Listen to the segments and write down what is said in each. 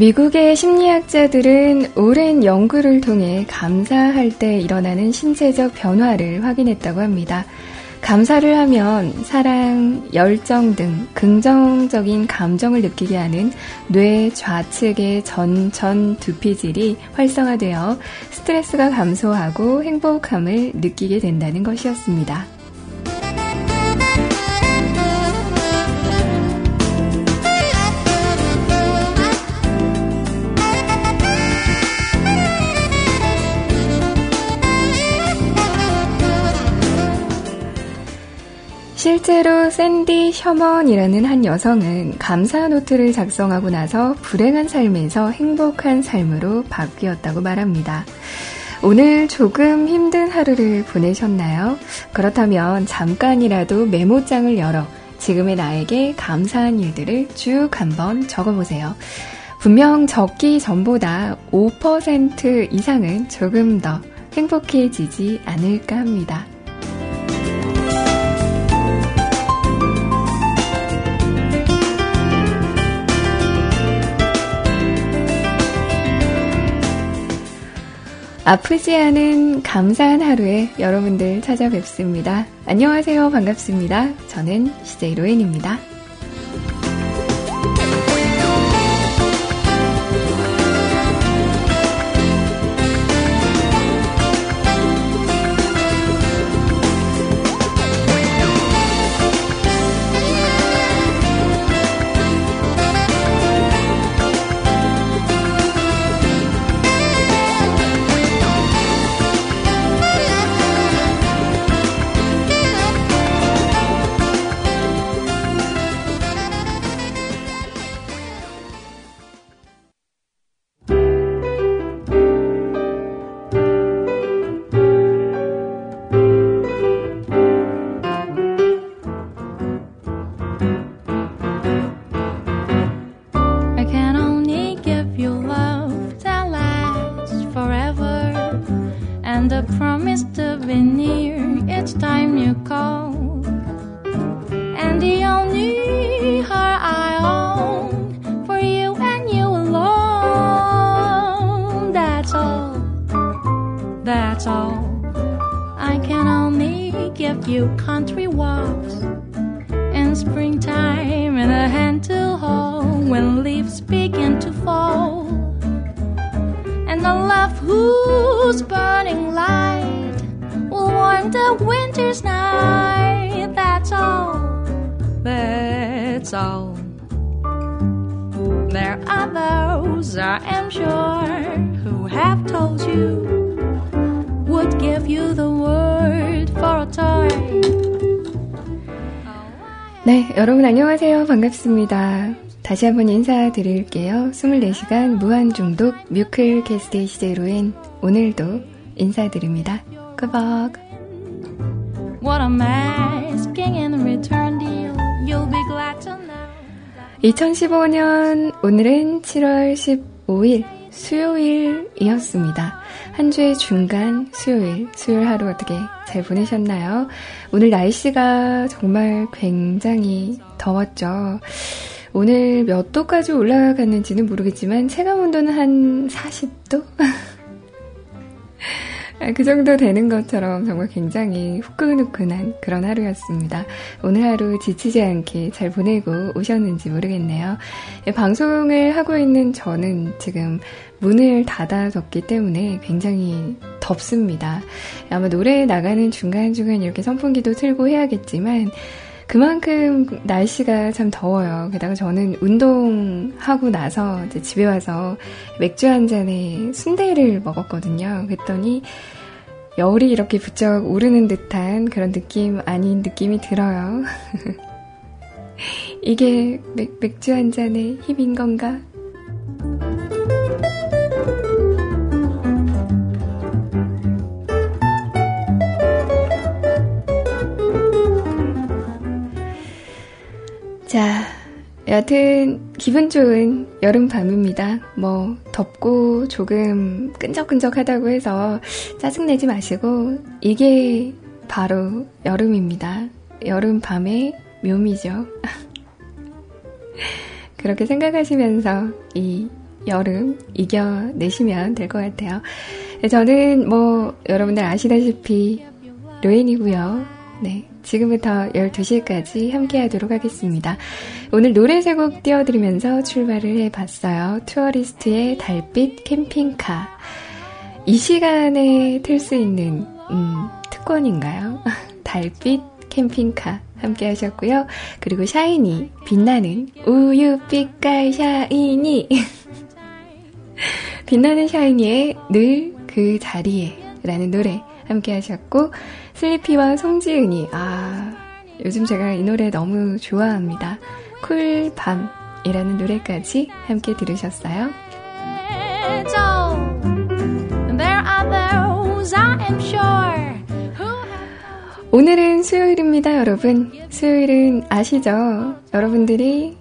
미국의 심리학자들은 오랜 연구를 통해 감사할 때 일어나는 신체적 변화를 확인했다고 합니다. 감사를 하면 사랑, 열정 등 긍정적인 감정을 느끼게 하는 뇌 좌측의 전전 두피질이 활성화되어 스트레스가 감소하고 행복함을 느끼게 된다는 것이었습니다. 실제로 샌디 셔먼이라는 한 여성은 감사 노트를 작성하고 나서 불행한 삶에서 행복한 삶으로 바뀌었다고 말합니다. 오늘 조금 힘든 하루를 보내셨나요? 그렇다면 잠깐이라도 메모장을 열어 지금의 나에게 감사한 일들을 쭉 한번 적어보세요. 분명 적기 전보다 5% 이상은 조금 더 행복해지지 않을까 합니다. 아프지 않은 감사한 하루에 여러분들 찾아뵙습니다. 안녕하세요. 반갑습니다. 저는 CJ 로엔입니다. 안녕하세요. 반갑습니다. 다시 한번 인사드릴게요. 24시간 무한중독 뮤클캐스트 시제로인 오늘도 인사드립니다. 끄벅. What I'm asking in return deal, you'll be glad to know. 2015년 오늘은 7월 15일 수요일이었습니다. 한 주의 중간 수요일, 수요일 하루 어떻게 잘 보내셨나요? 오늘 날씨가 정말 굉장히 더웠죠. 오늘 몇 도까지 올라갔는지는 모르겠지만 체감 온도는 한 40도? 그 정도 되는 것처럼 정말 굉장히 후끈후끈한 그런 하루였습니다. 오늘 하루 지치지 않게 잘 보내고 오셨는지 모르겠네요. 예, 방송을 하고 있는 저는 지금 문을 닫아뒀기 때문에 굉장히 덥습니다. 아마 노래 나가는 중간중간 이렇게 선풍기도 틀고 해야겠지만 그만큼 날씨가 참 더워요. 게다가 저는 운동하고 나서 이제 집에 와서 맥주 한 잔에 순대를 먹었거든요. 그랬더니 열이 이렇게 부쩍 오르는 듯한 그런 느낌 아닌 느낌이 들어요. 이게 맥, 맥주 한 잔의 힘인 건가? 자, 여튼 기분 좋은 여름 밤입니다. 뭐 덥고 조금 끈적끈적하다고 해서 짜증내지 마시고 이게 바로 여름입니다. 여름 밤의 묘미죠. 그렇게 생각하시면서 이 여름 이겨내시면 될 것 같아요. 네, 저는 뭐 여러분들 아시다시피 로엔이고요. 네. 지금부터 12시까지 함께 하도록 하겠습니다. 오늘 노래 세 곡 띄워드리면서 출발을 해봤어요. 투어리스트의 달빛 캠핑카. 이 시간에 틀 수 있는, 음, 특권인가요? 달빛 캠핑카 함께 하셨고요. 그리고 샤이니, 빛나는 우유빛깔 샤이니. 빛나는 샤이니의 늘 그 자리에 라는 노래 함께 하셨고, 슬리피와 송지은이, 아, 요즘 제가 이 노래 너무 좋아합니다. 쿨밤이라는 노래까지 함께 들으셨어요. 오늘은 수요일입니다, 여러분. 수요일은 아시죠? 여러분들이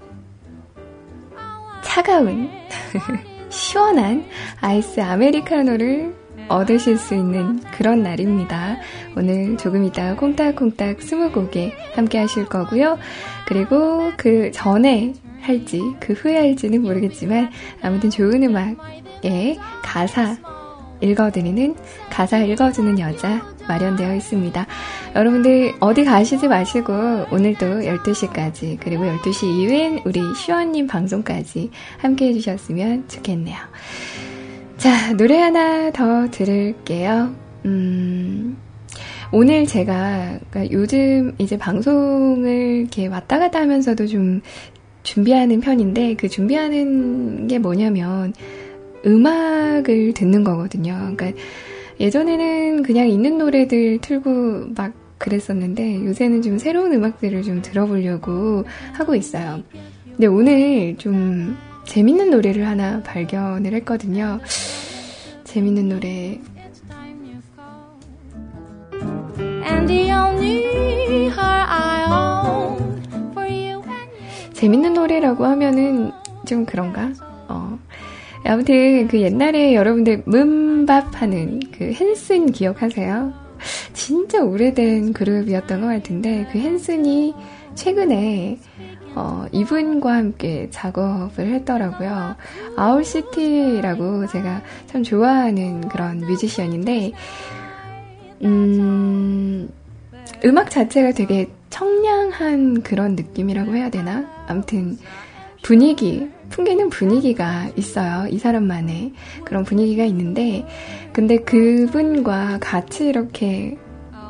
차가운, 시원한 아이스 아메리카노를 얻으실 수 있는 그런 날입니다. 오늘 조금 이따 콩닥콩닥 스무 곡에 함께 하실 거고요. 그리고 그 전에 할지, 그 후에 할지는 모르겠지만, 아무튼 좋은 음악의 가사 읽어드리는, 가사 읽어주는 여자 마련되어 있습니다. 여러분들 어디 가시지 마시고, 오늘도 12시까지, 그리고 12시 이후엔 우리 시원님 방송까지 함께 해주셨으면 좋겠네요. 자, 노래 하나 더 들을게요. 음, 오늘 제가, 그러니까 요즘 이제 방송을 이렇게 왔다 갔다 하면서도 좀 준비하는 편인데, 그 준비하는 게 뭐냐면, 음악을 듣는 거거든요. 그러니까 예전에는 그냥 있는 노래들 틀고 막 그랬었는데, 요새는 좀 새로운 음악들을 좀 들어보려고 하고 있어요. 근데 오늘 좀 재밌는 노래를 하나 발견을 했거든요. 재밌는 노래. 재밌는 노래라고 하면은 좀 그런가? 어. 아무튼 그 옛날에 여러분들 문밥 하는 그 헨슨 기억하세요? 진짜 오래된 그룹이었던 것 같은데 그 헨슨이 최근에 어, 이분과 함께 작업을 했더라고요. 아울시티라고 제가 참 좋아하는 그런 뮤지션인데, 음, 음악 자체가 되게 청량한 그런 느낌이라고 해야 되나? 아무튼, 분위기, 풍기는 분위기가 있어요. 이 사람만의 그런 분위기가 있는데, 근데 그분과 같이 이렇게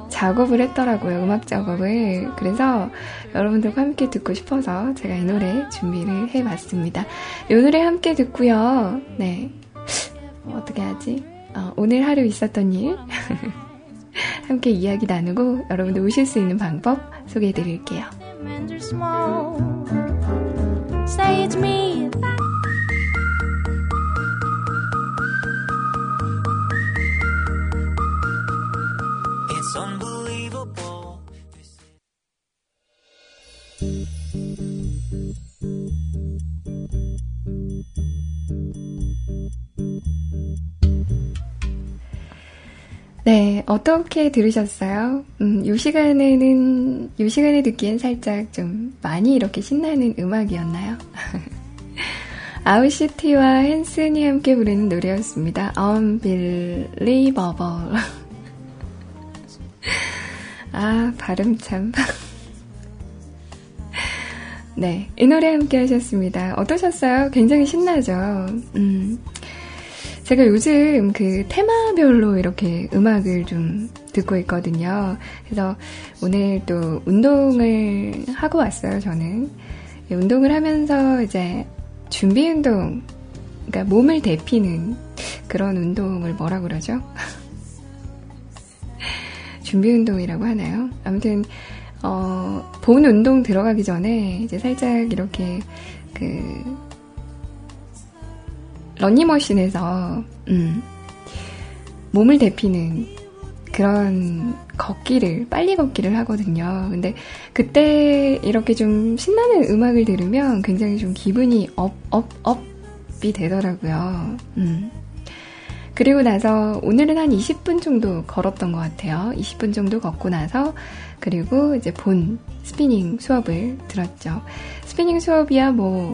작업을 했더라고요. 음악 작업을. 그래서 여러분들과 함께 듣고 싶어서 제가 이 노래 준비를 해봤습니다. 이 노래 함께 듣고요. 네. 어떻게 하지? 어, 오늘 하루 있었던 일. 함께 이야기 나누고 여러분들 오실 수 있는 방법 소개해 드릴게요. 네, 어떻게 들으셨어요? 음, 요 시간에는, 요 시간에 듣기엔 살짝 좀 많이 이렇게 신나는 음악이었나요? 아웃시티와 헨슨이 함께 부르는 노래였습니다. Unbelievable. 아, 발음 참. 네, 이 노래 함께 하셨습니다. 어떠셨어요? 굉장히 신나죠? 음. 제가 요즘 그 테마별로 이렇게 음악을 좀 듣고 있거든요. 그래서 오늘 또 운동을 하고 왔어요, 저는. 운동을 하면서 이제 준비 운동, 그러니까 몸을 데피는 그런 운동을 뭐라 그러죠? 준비 운동이라고 하나요? 아무튼, 어, 본 운동 들어가기 전에 이제 살짝 이렇게 그 러닝머신에서 음, 몸을 데피는 그런 걷기를 빨리 걷기를 하거든요. 근데 그때 이렇게 좀 신나는 음악을 들으면 굉장히 좀 기분이 up up up이 되더라고요. 음. 그리고 나서 오늘은 한 20분 정도 걸었던 것 같아요. 20분 정도 걷고 나서 그리고 이제 본 스피닝 수업을 들었죠. 스피닝 수업이야 뭐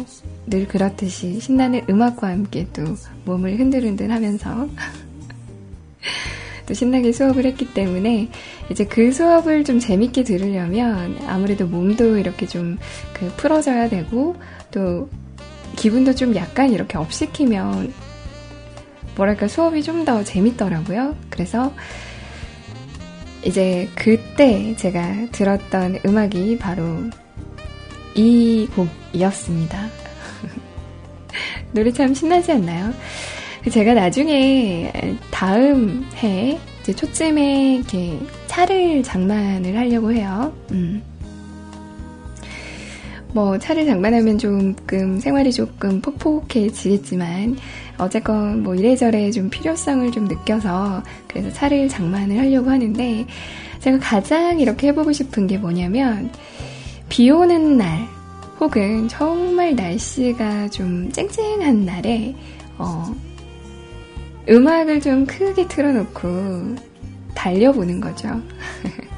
늘 그렇듯이 신나는 음악과 함께 또 몸을 흔들흔들 하면서 또 신나게 수업을 했기 때문에 이제 그 수업을 좀 재밌게 들으려면 아무래도 몸도 이렇게 좀 그 풀어져야 되고 또 기분도 좀 약간 이렇게 up시키면 뭐랄까 수업이 좀 더 재밌더라고요. 그래서 이제 그때 제가 들었던 음악이 바로 이 곡이었습니다. 노래 참 신나지 않나요? 제가 나중에 다음 해 이제 초쯤에 이렇게 차를 장만을 하려고 해요. 음. 뭐 차를 장만하면 조금 생활이 조금 폭폭해지겠지만 어쨌건 뭐 이래저래 좀 필요성을 좀 느껴서 그래서 차를 장만을 하려고 하는데 제가 가장 이렇게 해보고 싶은 게 뭐냐면 비 오는 날 혹은 정말 날씨가 좀 쨍쨍한 날에 어 음악을 좀 크게 틀어놓고 달려보는 거죠.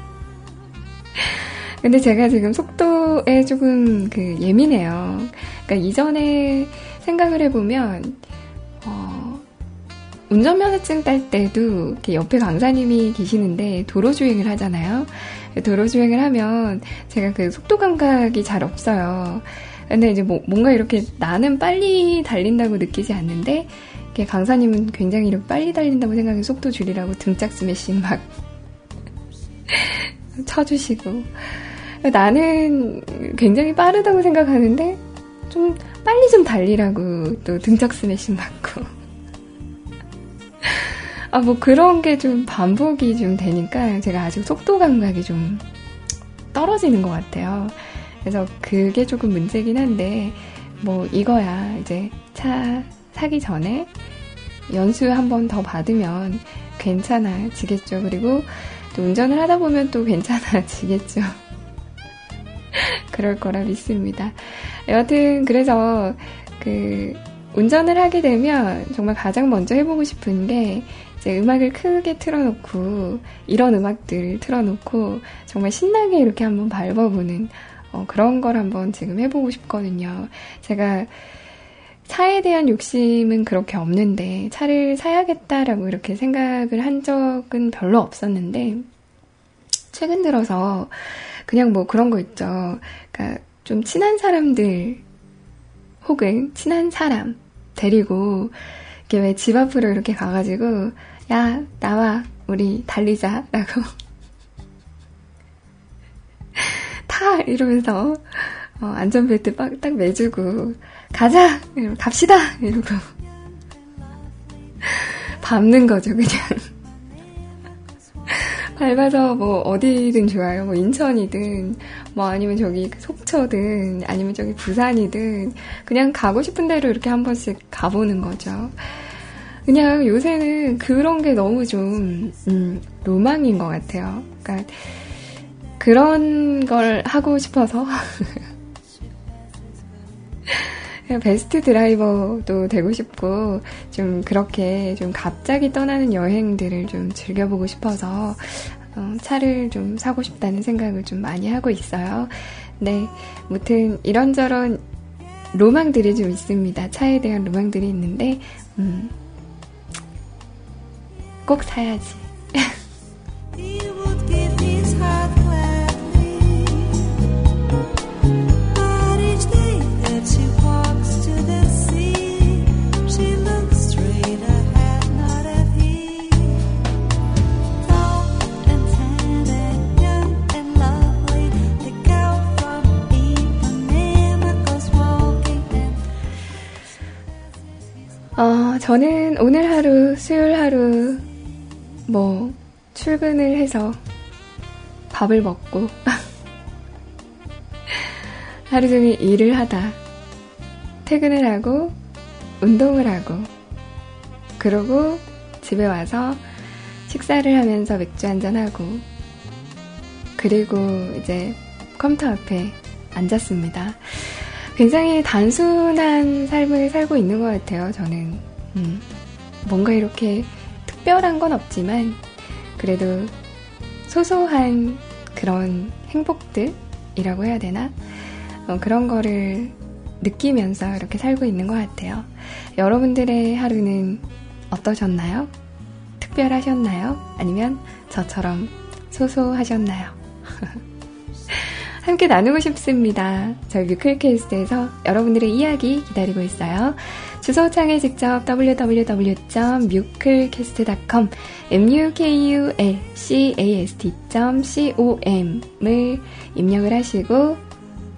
근데 제가 지금 속도에 조금 그 예민해요. 그러니까 이전에 생각을 해보면, 어, 운전면허증 딸 때도 옆에 강사님이 계시는데 도로 주행을 하잖아요. 도로 주행을 하면 제가 그 속도 감각이 잘 없어요. 근데 이제 뭐 뭔가 이렇게 나는 빨리 달린다고 느끼지 않는데 강사님은 굉장히 이렇게 빨리 달린다고 생각해 속도 줄이라고 등짝 스매싱 막 쳐주시고 나는 굉장히 빠르다고 생각하는데 좀 빨리 좀 달리라고 또 등짝 스매싱 맞고 아 뭐 그런 게 좀 반복이 좀 되니까 제가 아직 속도 감각이 좀 떨어지는 것 같아요. 그래서 그게 조금 문제긴 한데 뭐 이거야 이제 차 사기 전에 연수 한 번 더 받으면 괜찮아지겠죠. 그리고 또 운전을 하다 보면 또 괜찮아지겠죠. 그럴 거라 믿습니다. 여하튼 그래서 그 운전을 하게 되면 정말 가장 먼저 해보고 싶은 게 이제 음악을 크게 틀어놓고 이런 음악들을 틀어놓고 정말 신나게 이렇게 한번 밟아보는 어, 그런 걸 한번 지금 해보고 싶거든요. 제가 차에 대한 욕심은 그렇게 없는데 차를 사야겠다라고 이렇게 생각을 한 적은 별로 없었는데 최근 들어서 그냥 뭐 그런 거 있죠. 그러니까 좀 친한 사람들 혹은 친한 사람 데리고 이렇게 왜 집 앞으로 이렇게 가가지고 야 나와 우리 달리자라고. 타! 이러면서 어, 안전벨트 빡, 딱 매주고 가자! 이러고 갑시다! 이러고. 밟는 거죠 그냥 밟아서 뭐 어디든 좋아요. 뭐 인천이든 뭐 아니면 저기 속초든 아니면 저기 부산이든 그냥 가고 싶은 대로 이렇게 한 번씩 가보는 거죠. 그냥 요새는 그런 게 너무 좀 음, 로망인 것 같아요. 그러니까 그런 걸 하고 싶어서 베스트 드라이버도 되고 싶고 좀 그렇게 좀 갑자기 떠나는 여행들을 좀 즐겨보고 싶어서 어, 차를 좀 사고 싶다는 생각을 좀 많이 하고 있어요. 네, 무튼 이런저런 로망들이 좀 있습니다. 차에 대한 로망들이 있는데 음, 꼭 사야지. 저는 오늘 하루, 수요일 하루, 뭐, 출근을 해서 밥을 먹고, 하루 종일 일을 하다, 퇴근을 하고, 운동을 하고, 그러고 집에 와서 식사를 하면서 맥주 한잔하고, 그리고 이제 컴퓨터 앞에 앉았습니다. 굉장히 단순한 삶을 살고 있는 것 같아요, 저는. 음, 뭔가 이렇게 특별한 건 없지만 그래도 소소한 그런 행복들이라고 해야 되나? 어, 그런 거를 느끼면서 이렇게 살고 있는 것 같아요. 여러분들의 하루는 어떠셨나요? 특별하셨나요? 아니면 저처럼 소소하셨나요? 함께 나누고 싶습니다. 저희 뮤클캐스트에서 여러분들의 이야기 기다리고 있어요. 주소창에 직접 www.mukulcast.com mukulcast.com을 입력을 하시고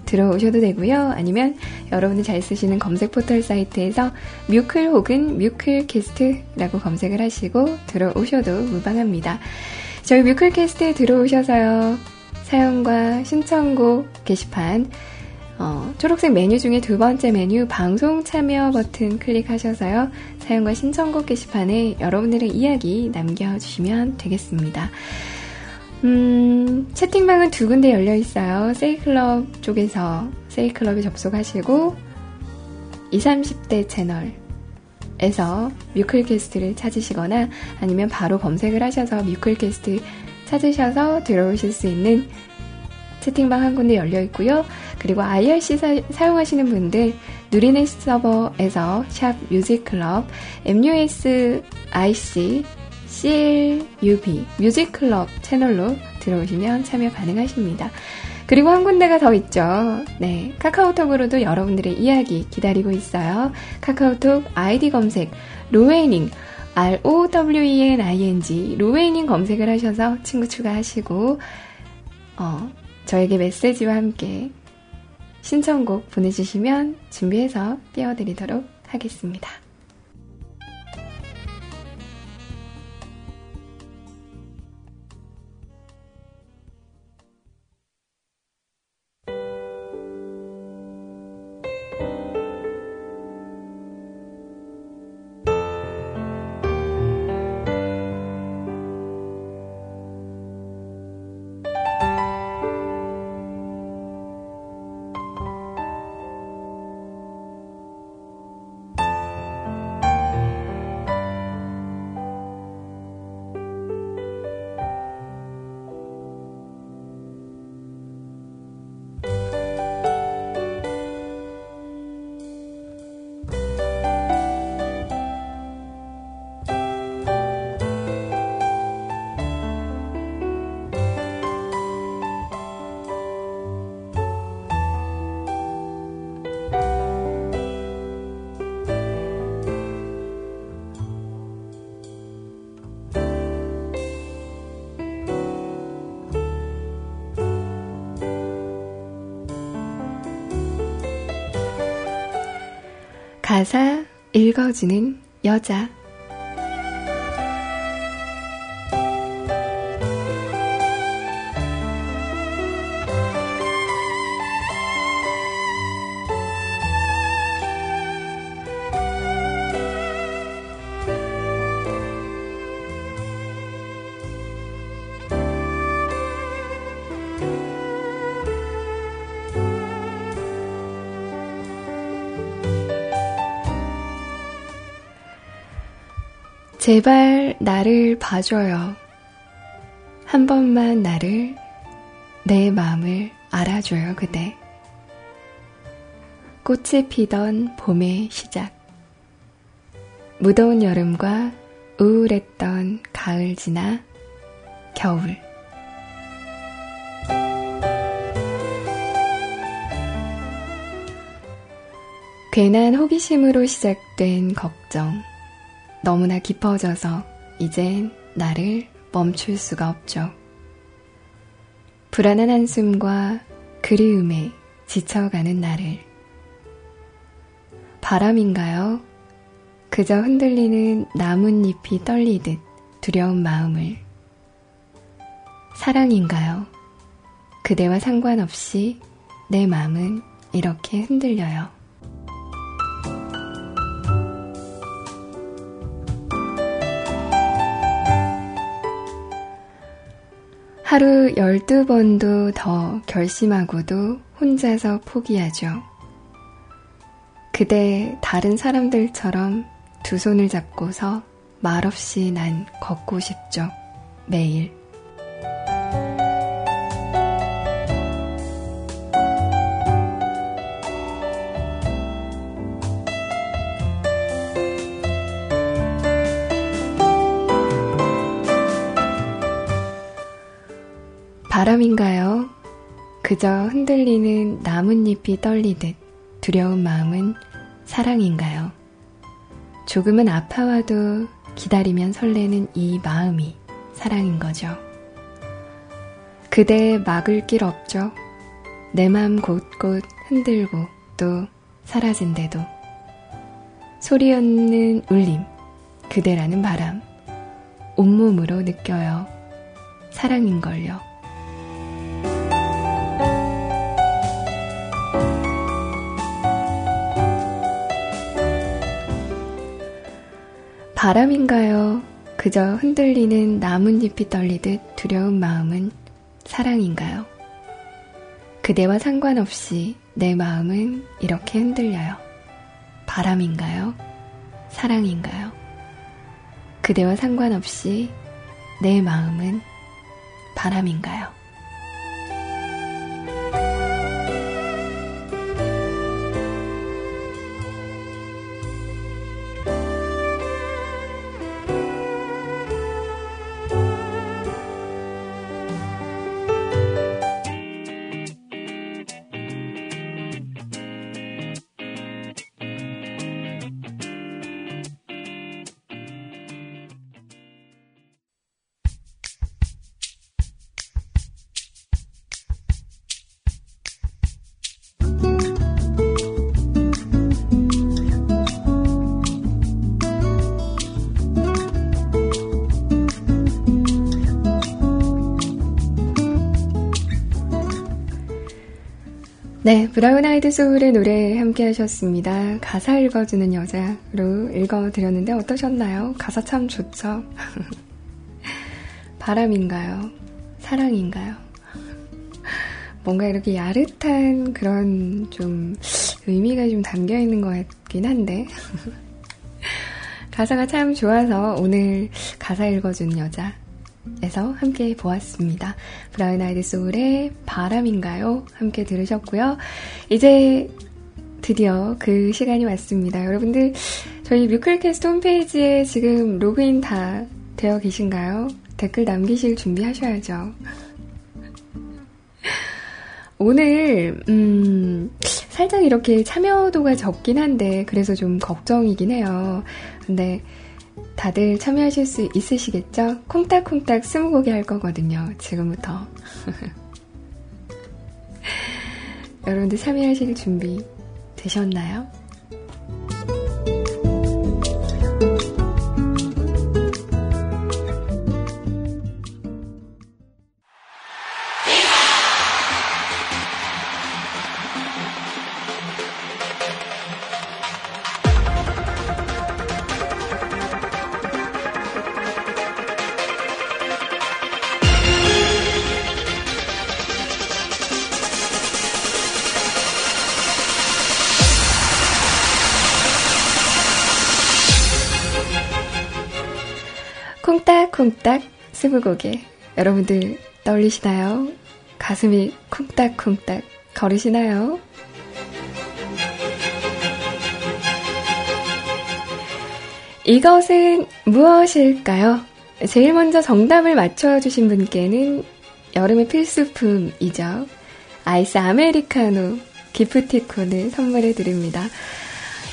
들어오셔도 되고요. 아니면 여러분이 잘 쓰시는 검색 포털 사이트에서 뮤클 혹은 뮤클캐스트라고 검색을 하시고 들어오셔도 무방합니다. 저희 뮤클캐스트에 들어오셔서요. 사연과 신청곡 게시판 어, 초록색 메뉴 중에 두 번째 메뉴 방송 참여 버튼 클릭하셔서요. 사연과 신청곡 게시판에 여러분들의 이야기 남겨주시면 되겠습니다. 음, 채팅방은 두 군데 열려 있어요. 세이클럽 쪽에서 세이클럽에 접속하시고 20, 30대 채널에서 뮤클캐스트를 찾으시거나 아니면 바로 검색을 하셔서 뮤클캐스트 찾으셔서 들어오실 수 있는 채팅방 한 군데 열려 있고요. 그리고 IRC 사, 용하시는 분들 누리넷 서버에서 샵 뮤직클럽 MUSIC CLUB 뮤직클럽 채널로 들어오시면 참여 가능하십니다. 그리고 한 군데가 더 있죠. 네. 카카오톡으로도 여러분들의 이야기 기다리고 있어요. 카카오톡 아이디 검색, 로웨닝, R-O-W-E-N-I-N-G, 로웨닝 검색을 하셔서 친구 추가하시고, 어, 저에게 메시지와 함께 신청곡 보내주시면 준비해서 띄워드리도록 하겠습니다. 가사 읽어주는 여자 제발 나를 봐줘요. 한 번만 나를, 내 마음을 알아줘요, 그대. 꽃이 피던 봄의 시작. 무더운 여름과 우울했던 가을 지나 겨울. 괜한 호기심으로 시작된 걱정. 너무나 깊어져서 이젠 나를 멈출 수가 없죠. 불안한 한숨과 그리움에 지쳐가는 나를. 바람인가요? 그저 흔들리는 나뭇잎이 떨리듯 두려운 마음을. 사랑인가요? 그대와 상관없이 내 마음은 이렇게 흔들려요. 하루 12번도 더 결심하고도 혼자서 포기하죠. 그대 다른 사람들처럼 두 손을 잡고서 말없이 난 걷고 싶죠. 매일. 바람인가요? 그저 흔들리는 나뭇잎이 떨리듯 두려운 마음은 사랑인가요? 조금은 아파와도 기다리면 설레는 이 마음이 사랑인 거죠. 그대 막을 길 없죠. 내 맘 곳곳 흔들고 또 사라진대도 소리 없는 울림, 그대라는 바람, 온몸으로 느껴요. 사랑인걸요. 바람인가요? 그저 흔들리는 나뭇잎이 떨리듯 두려운 마음은 사랑인가요? 그대와 상관없이 내 마음은 이렇게 흔들려요. 바람인가요? 사랑인가요? 그대와 상관없이 내 마음은 바람인가요? 네, 브라운 아이드 소울의 노래 함께 하셨습니다. 가사 읽어주는 여자로 읽어드렸는데 어떠셨나요? 가사 참 좋죠? 바람인가요? 사랑인가요? 뭔가 이렇게 야릇한 그런 좀 의미가 좀 담겨 있는 것 같긴 한데. 가사가 참 좋아서 오늘 가사 읽어주는 여자 에서 함께 보았습니다. 브라운 아이드 소울의 바람인가요? 함께 들으셨고요. 이제 드디어 그 시간이 왔습니다. 여러분들 저희 뮤클캐스트 홈페이지에 지금 로그인 다 되어 계신가요? 댓글 남기실 준비하셔야죠. 오늘 음, 살짝 이렇게 참여도가 적긴 한데 그래서 좀 걱정이긴 해요. 근데 다들 참여하실 수 있으시겠죠? 콩닥콩닥 스무고개 할 거거든요. 지금부터. 여러분들 참여하실 준비 되셨나요? 콩닥콩닥 스무고개 여러분들 떠올리시나요? 가슴이 콩닥콩닥 거리시나요? 이것은 무엇일까요? 제일 먼저 정답을 맞춰주신 분께는 여름의 필수품이죠. 아이스 아메리카노 기프티콘을 선물해 드립니다.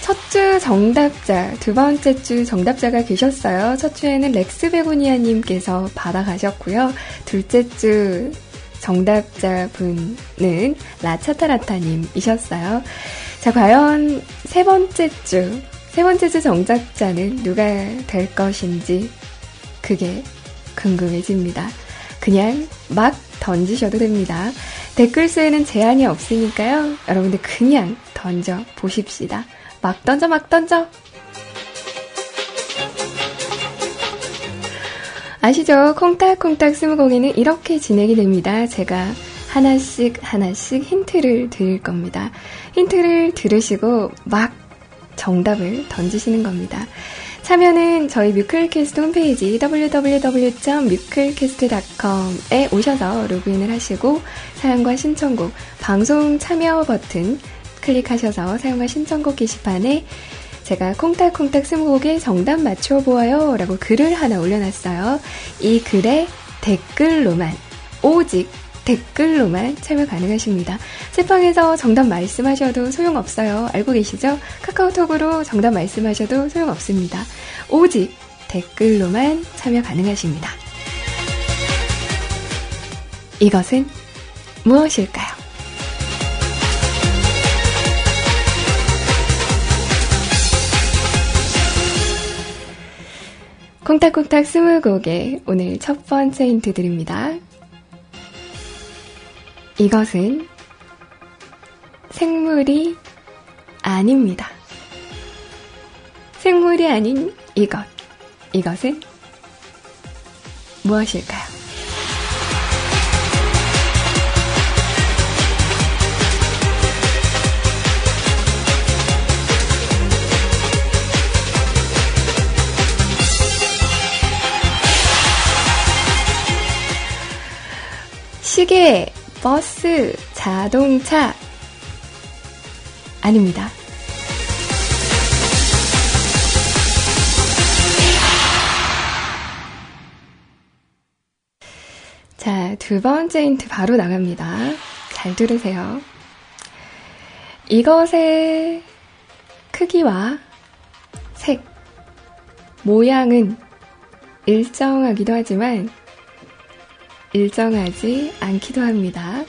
첫 주 정답자, 두 번째 주 정답자가 계셨어요. 첫 주에는 렉스 베고니아님께서 받아가셨고요. 둘째 주 정답자분은 라차타라타님이셨어요. 자, 과연 세 번째 주, 세 번째 주 정답자는 누가 될 것인지 그게 궁금해집니다. 그냥 막 던지셔도 됩니다. 댓글 수에는 제한이 없으니까요. 여러분들 그냥 던져 보십시다. 막 던져, 막 던져. 아시죠? 콩닥콩닥 스무고개는 이렇게 진행이 됩니다. 제가 하나씩 하나씩 힌트를 드릴 겁니다. 힌트를 들으시고 막 정답을 던지시는 겁니다. 참여는 저희 뮤클캐스트 홈페이지 www.뮤클캐스트.com에 오셔서 로그인을 하시고 사연과 신청곡, 방송 참여 버튼 클릭하셔서 사연과 신청곡 게시판에 제가 콩닥콩닥 스무곡에 정답 맞춰보아요 라고 글을 하나 올려놨어요. 이 글에 댓글로만 오직 댓글로만 참여 가능하십니다. 채팡에서 정답 말씀하셔도 소용없어요. 알고 계시죠? 카카오톡으로 정답 말씀하셔도 소용없습니다. 오직 댓글로만 참여 가능하십니다. 이것은 무엇일까요? 콩닥콩닥 스무 곡의 오늘 첫 번째 힌트 드립니다. 이것은 생물이 아닙니다. 생물이 아닌 이것. 이것은 무엇일까요? 시계, 버스, 자동차. 아닙니다. 자, 두 번째 힌트 바로 나갑니다. 잘 들으세요. 이것의 크기와 색, 모양은 일정하기도 하지만 일정하지 않기도 합니다.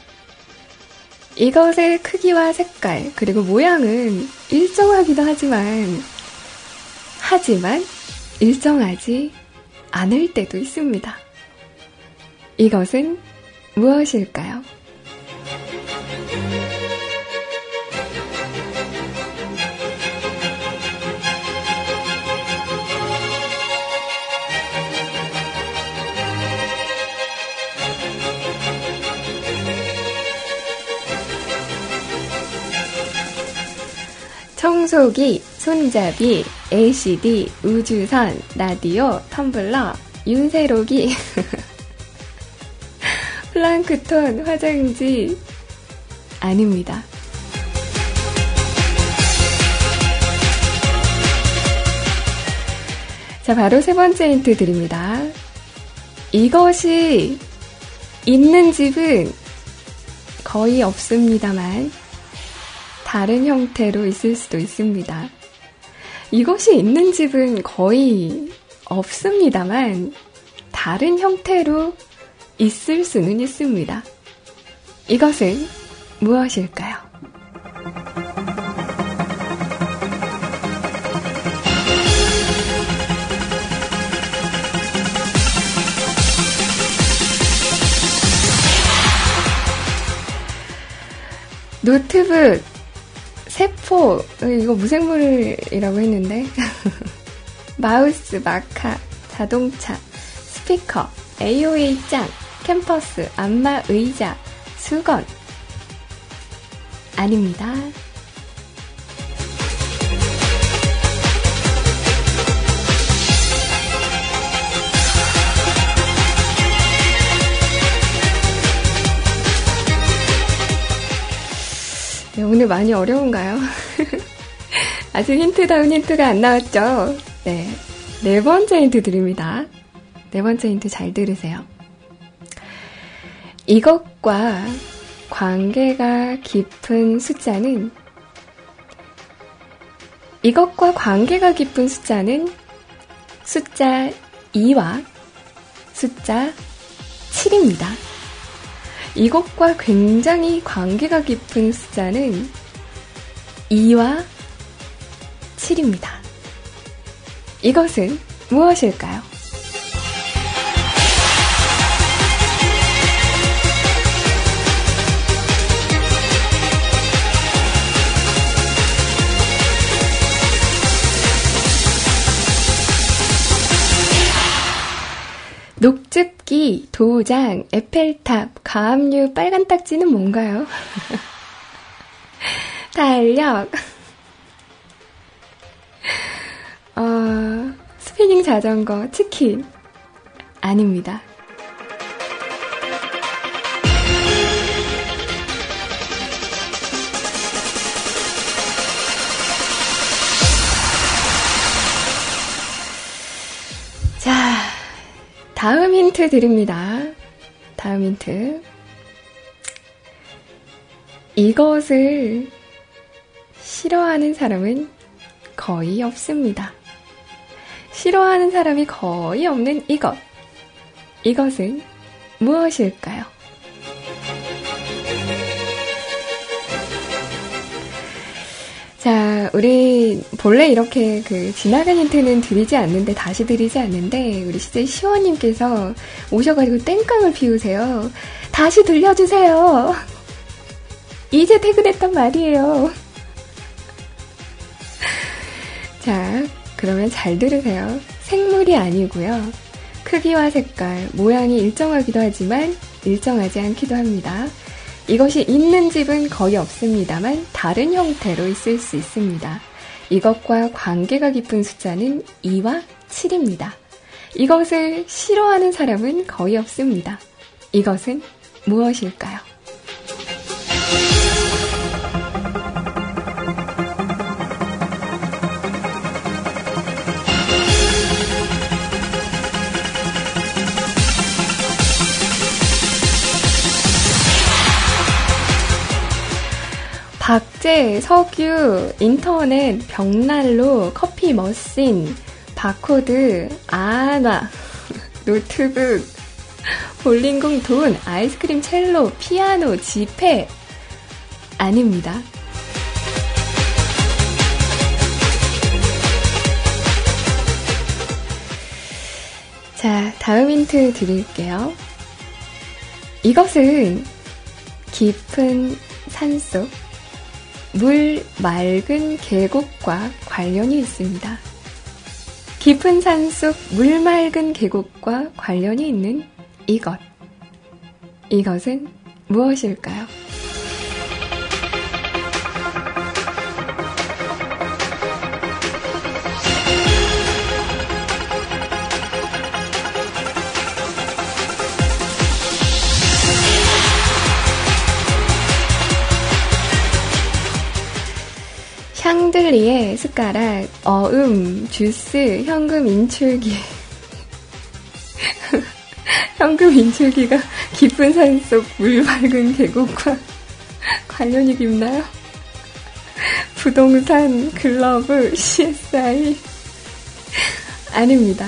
이것의 크기와 색깔, 그리고 모양은 일정하기도 하지만, 하지만 일정하지 않을 때도 있습니다. 이것은 무엇일까요? 청소기, 손잡이, LCD, 우주선, 라디오, 텀블러, 윤세록이, 플랑크톤, 화장지, 아닙니다. 자, 바로 세 번째 힌트 드립니다. 이것이 있는 집은 거의 없습니다만, 다른 형태로 있을 수도 있습니다. 이것이 있는 집은 거의 없습니다만, 다른 형태로 있을 수는 있습니다. 이것은 무엇일까요? 노트북, 세포, 이거 무생물이라고 했는데. 마우스, 마카, 자동차, 스피커, AOA 짱, 캠퍼스, 안마 의자, 수건. 아닙니다. 네, 오늘 많이 어려운가요? 아직 힌트다운 힌트가 안 나왔죠? 네. 네 번째 힌트 드립니다. 네 번째 힌트 잘 들으세요. 이것과 관계가 깊은 숫자는 이것과 관계가 깊은 숫자는 숫자 2와 숫자 7입니다. 이것과 굉장히 관계가 깊은 숫자는 2와 7입니다. 이것은 무엇일까요? 녹즙기, 도장, 에펠탑, 가압류, 빨간 딱지는 뭔가요? 달력. 어, 휘닝 자전거, 치킨. 아닙니다. 다음 힌트 드립니다. 다음 힌트. 이것을 싫어하는 사람은 거의 없습니다. 싫어하는 사람이 거의 없는 이것. 이것은 무엇일까요? 자, 우리 본래 이렇게 그 지나간 힌트는 드리지 않는데 다시 드리지 않는데 우리 시제 시원님께서 오셔가지고 땡깡을 피우세요. 다시 들려주세요. 이제 퇴근했단 말이에요. 자, 그러면 잘 들으세요. 생물이 아니고요. 크기와 색깔, 모양이 일정하기도 하지만 일정하지 않기도 합니다. 이것이 있는 집은 거의 없습니다만 다른 형태로 있을 수 있습니다. 이것과 관계가 깊은 숫자는 2와 7입니다. 이것을 싫어하는 사람은 거의 없습니다. 이것은 무엇일까요? 박제, 석유, 인터넷, 벽난로, 커피 머신, 바코드, 아나, 노트북, 볼링공 돈, 아이스크림 첼로, 피아노, 지폐. 아닙니다. 자, 다음 힌트 드릴게요. 이것은 깊은 산속, 물 맑은 계곡과 관련이 있습니다. 깊은 산 속 물 맑은 계곡과 관련이 있는 이것. 이것은 무엇일까요? 샹들리에 숟가락, 어음, 주스, 현금 인출기. 현금 인출기가 깊은 산속 물 맑은 계곡과 관련이 깊나요? 부동산, 글러브, CSI. 아닙니다.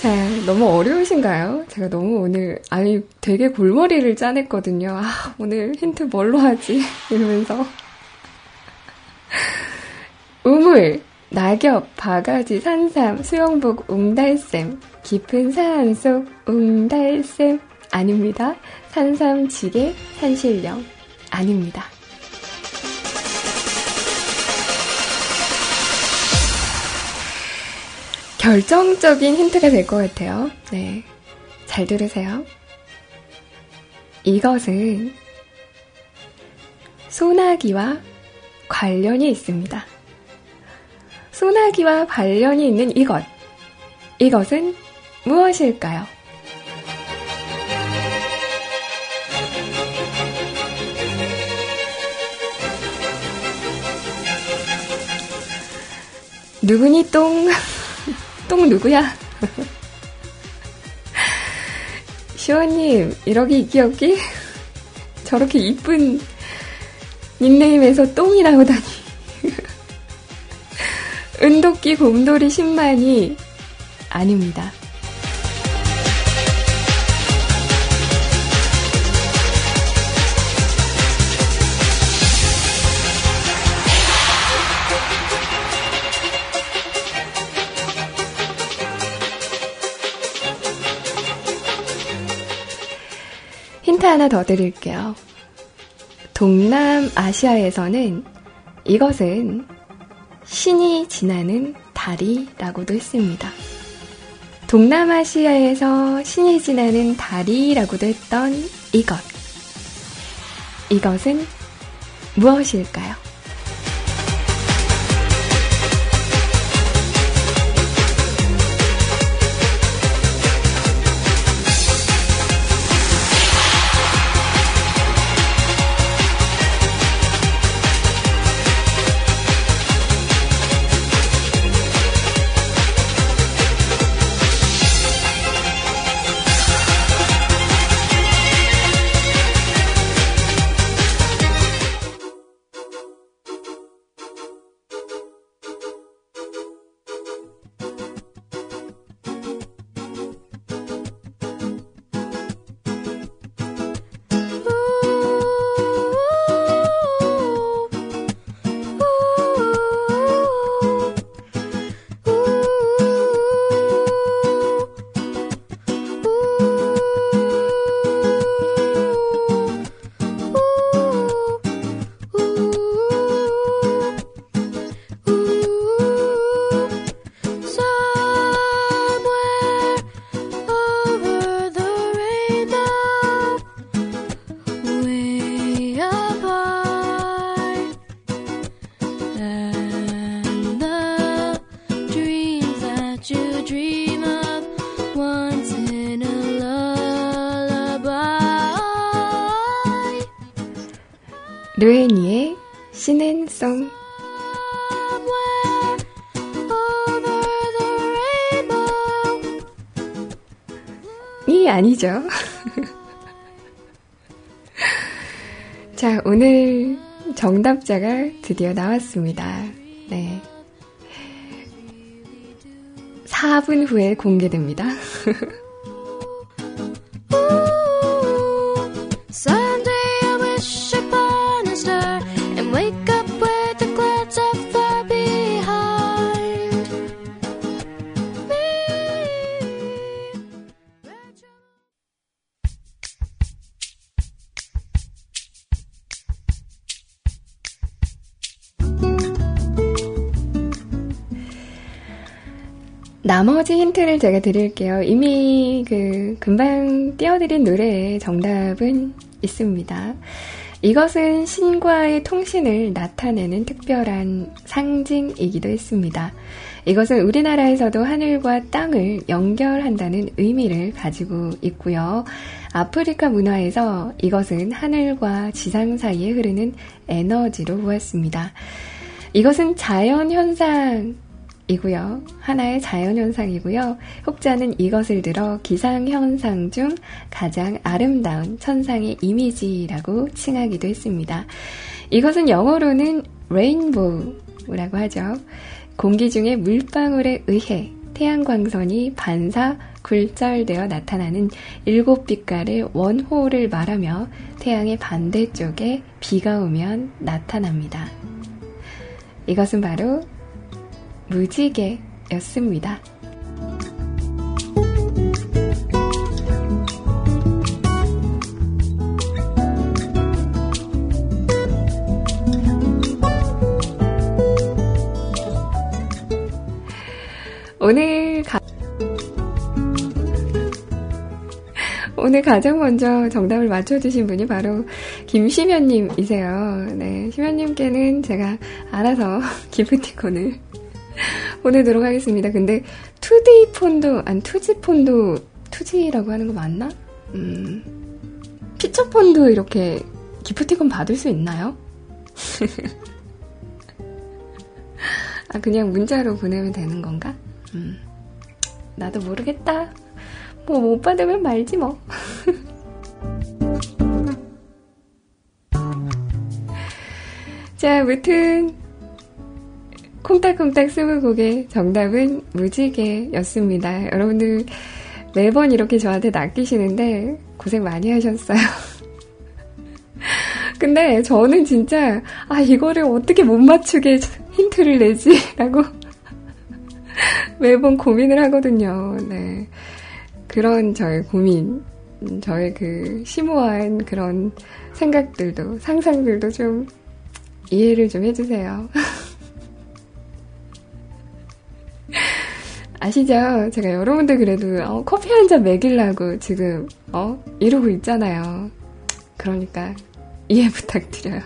자, 너무 어려우신가요? 제가 너무 오늘, 아니, 되게 골머리를 짜냈거든요. 아, 오늘 힌트 뭘로 하지? 이러면서. 우물, 낙엽, 바가지, 산삼, 수영복, 웅달샘, 깊은 산 속 웅달샘 아닙니다. 산삼, 지게, 산신령 아닙니다. 결정적인 힌트가 될 것 같아요. 네. 잘 들으세요. 이것은 소나기와 관련이 있습니다. 소나기와 관련이 있는 이것. 이것은 무엇일까요? 누구니 똥? 똥 누구야? 시원님, 이러기 이기없기? 저렇게 이쁜 닉네임에서 똥이 나오다니. 은도끼 곰돌이 10만이 아닙니다. 힌트 하나 더 드릴게요. 동남아시아에서는 이것은 신이 지나는 다리라고도 했습니다. 동남아시아에서 신이 지나는 다리라고도 했던 이것. 이것은 무엇일까요? 아니죠. 자, 오늘 정답자가 드디어 나왔습니다. 네. 4분 후에 공개됩니다. 나머지 힌트를 제가 드릴게요. 이미 그 금방 띄워드린 노래의 정답은 있습니다. 이것은 신과의 통신을 나타내는 특별한 상징이기도 했습니다. 이것은 우리나라에서도 하늘과 땅을 연결한다는 의미를 가지고 있고요. 아프리카 문화에서 이것은 하늘과 지상 사이에 흐르는 에너지로 보았습니다. 이것은 자연 현상 이고요. 하나의 자연현상이고요. 혹자는 이것을 들어 기상현상 중 가장 아름다운 천상의 이미지라고 칭하기도 했습니다. 이것은 영어로는 레인보우라고 하죠. 공기 중에 물방울에 의해 태양광선이 반사 굴절되어 나타나는 일곱 빛깔의 원호를 말하며 태양의 반대쪽에 비가 오면 나타납니다. 이것은 바로 무지개였습니다. 오늘 가... 오늘 가장 먼저 정답을 맞춰주신 분이 바로 김시면님이세요. 네, 시면님께는 제가 알아서 기프티콘을 보내도록 하겠습니다. 근데 2D 폰도, 아니 2G 폰도 2G라고 하는 거 맞나? 음, 피처 폰도 이렇게 기프티콘 받을 수 있나요? 아, 그냥 문자로 보내면 되는 건가? 음, 나도 모르겠다. 뭐 못 받으면 말지 뭐. 자, 아무튼 콩닥콩닥 스무곡의 정답은 무지개였습니다. 여러분들 매번 이렇게 저한테 낚이시는데 고생 많이 하셨어요. 근데 저는 진짜 아 이거를 어떻게 못 맞추게 힌트를 내지? 라고 매번 고민을 하거든요. 네. 그런 저의 고민, 저의 그 심오한 그런 생각들도, 상상들도 좀 이해를 좀 해주세요. 아시죠? 제가 여러분들 그래도 어, 커피 한 잔 먹이려고 지금 어 이러고 있잖아요. 그러니까 이해 부탁드려요.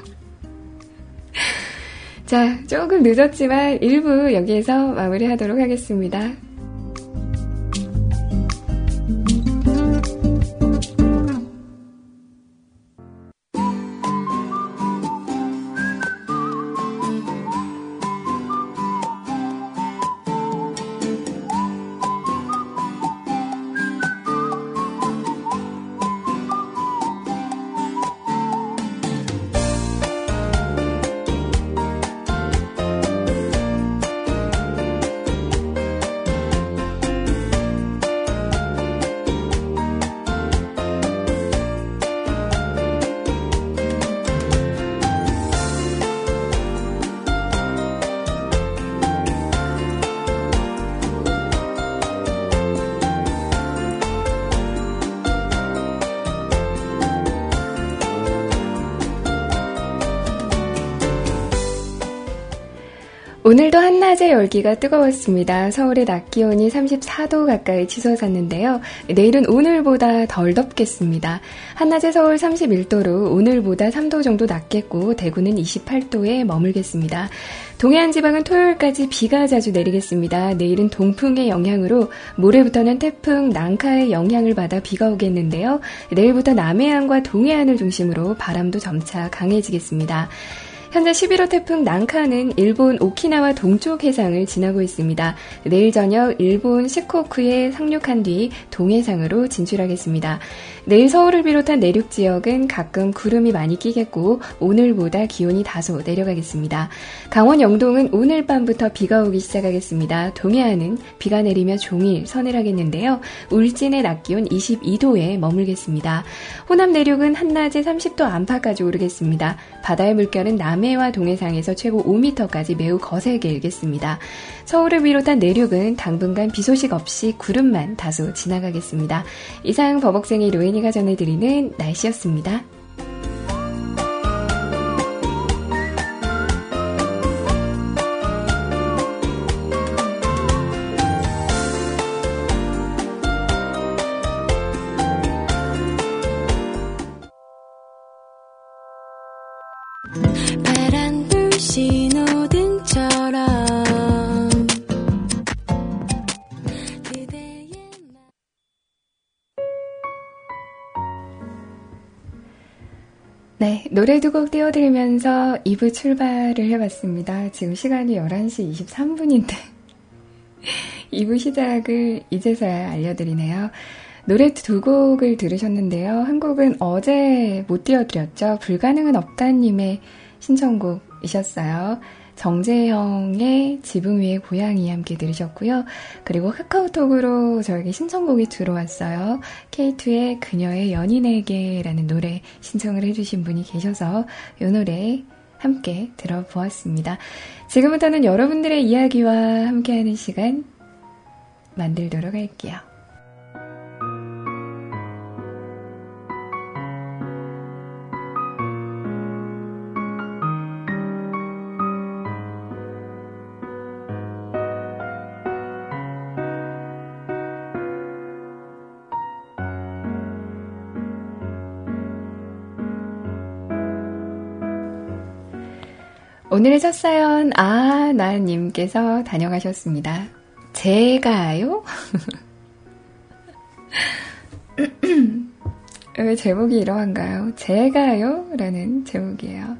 자, 조금 늦었지만 1부 여기에서 마무리하도록 하겠습니다. 열기가 뜨거웠습니다. 서울의 낮 기온이 34도 가까이 치솟았는데요. 내일은 오늘보다 덜 덥겠습니다. 한낮의 서울 31도로 오늘보다 3도 정도 낮겠고 대구는 28도에 머물겠습니다. 동해안 지방은 토요일까지 비가 자주 내리겠습니다. 내일은 동풍의 영향으로 모레부터는 태풍 난카의 영향을 받아 비가 오겠는데요. 내일부터 남해안과 동해안을 중심으로 바람도 점차 강해지겠습니다. 현재 11호 태풍 난카는 일본 오키나와 동쪽 해상을 지나고 있습니다. 내일 저녁 일본 시코쿠에 상륙한 뒤 동해상으로 진출하겠습니다. 내일 서울을 비롯한 내륙 지역은 가끔 구름이 많이 끼겠고 오늘보다 기온이 다소 내려가겠습니다. 강원 영동은 오늘 밤부터 비가 오기 시작하겠습니다. 동해안은 비가 내리며 종일 서늘하겠는데요. 울진의 낮 기온 22도에 머물겠습니다. 호남 내륙은 한낮에 30도 안팎까지 오르겠습니다. 바다의 물결은 남 해와 동해상에서 최고 5m까지 매우 거세게 일겠습니다. 서울을 비롯한 내륙은 당분간 비 소식 없이 구름만 다소 지나가겠습니다. 이상 버벅생이 로엔이가 전해드리는 날씨였습니다. 네, 노래 두 곡 띄워드리면서 2부 출발을 해봤습니다. 지금 시간이 11시 23분인데 2부 시작을 이제서야 알려드리네요. 노래 두 곡을 들으셨는데요. 한 곡은 어제 못 띄워드렸죠. 불가능은 없다님의 신청곡이셨어요. 정재형의 지붕 위의 고양이 함께 들으셨고요. 그리고 카카오톡으로 저에게 신청곡이 들어왔어요. K2의 그녀의 연인에게라는 노래 신청을 해주신 분이 계셔서 이 노래 함께 들어보았습니다. 지금부터는 여러분들의 이야기와 함께하는 시간 만들도록 할게요. 오늘의 첫 사연, 아, 나님께서 다녀가셨습니다. 제가요? 왜 제목이 이러한가요? 제가요? 라는 제목이에요.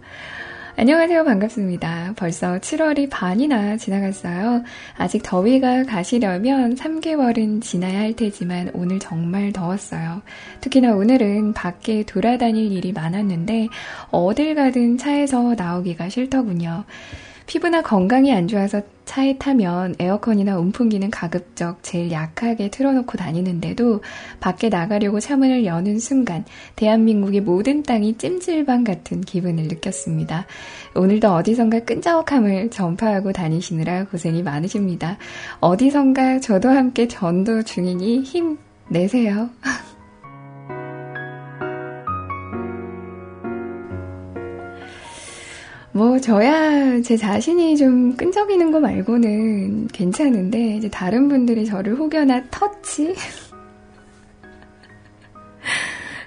안녕하세요. 반갑습니다. 벌써 7월이 반이나 지나갔어요. 아직 더위가 가시려면 3개월은 지나야 할 테지만 오늘 정말 더웠어요. 특히나 오늘은 밖에 돌아다닐 일이 많았는데 어딜 가든 차에서 나오기가 싫더군요. 피부나 건강이 안 좋아서 차에 타면 에어컨이나 온풍기는 가급적 제일 약하게 틀어놓고 다니는데도 밖에 나가려고 차문을 여는 순간 대한민국의 모든 땅이 찜질방 같은 기분을 느꼈습니다. 오늘도 어디선가 끈적함을 전파하고 다니시느라 고생이 많으십니다. 어디선가 저도 함께 전도 중이니 힘 내세요. 뭐, 저야 제 자신이 좀 끈적이는 거 말고는 괜찮은데, 이제 다른 분들이 저를 혹여나 터치?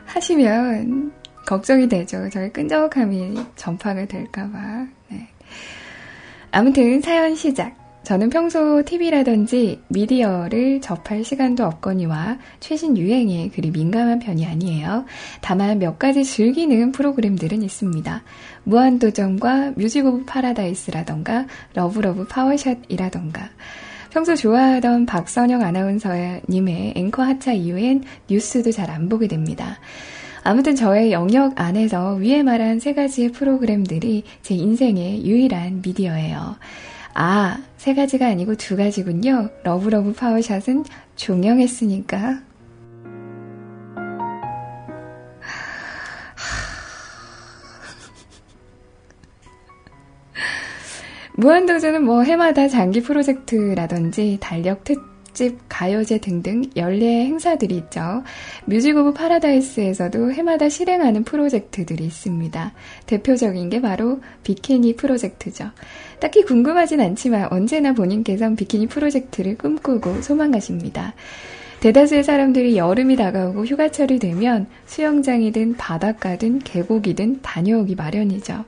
하시면 걱정이 되죠. 저의 끈적함이 전파가 될까봐. 네. 아무튼 사연 시작. 저는 평소 TV라든지 미디어를 접할 시간도 없거니와 최신 유행에 그리 민감한 편이 아니에요. 다만 몇 가지 즐기는 프로그램들은 있습니다. 무한도전과 Music Of Paradise라던가 러브러브 파워샷이라던가 평소 좋아하던 박선영 아나운서님의 앵커 하차 이후엔 뉴스도 잘 안 보게 됩니다. 아무튼 저의 영역 안에서 위에 말한 세 가지의 프로그램들이 제 인생의 유일한 미디어예요. 아, 세 가지가 아니고 두 가지군요. 러브러브 파워샷은 종영했으니까. 무한도전은 뭐 해마다 장기 프로젝트라든지 달력 특 특집, 가요제 등등 연례 행사들이 있죠. Music Of Paradise에서도 해마다 실행하는 프로젝트들이 있습니다. 대표적인 게 바로 비키니 프로젝트죠. 딱히 궁금하진 않지만 언제나 본인께선 비키니 프로젝트를 꿈꾸고 소망하십니다. 대다수의 사람들이 여름이 다가오고 휴가철이 되면 수영장이든 바닷가든 계곡이든 다녀오기 마련이죠.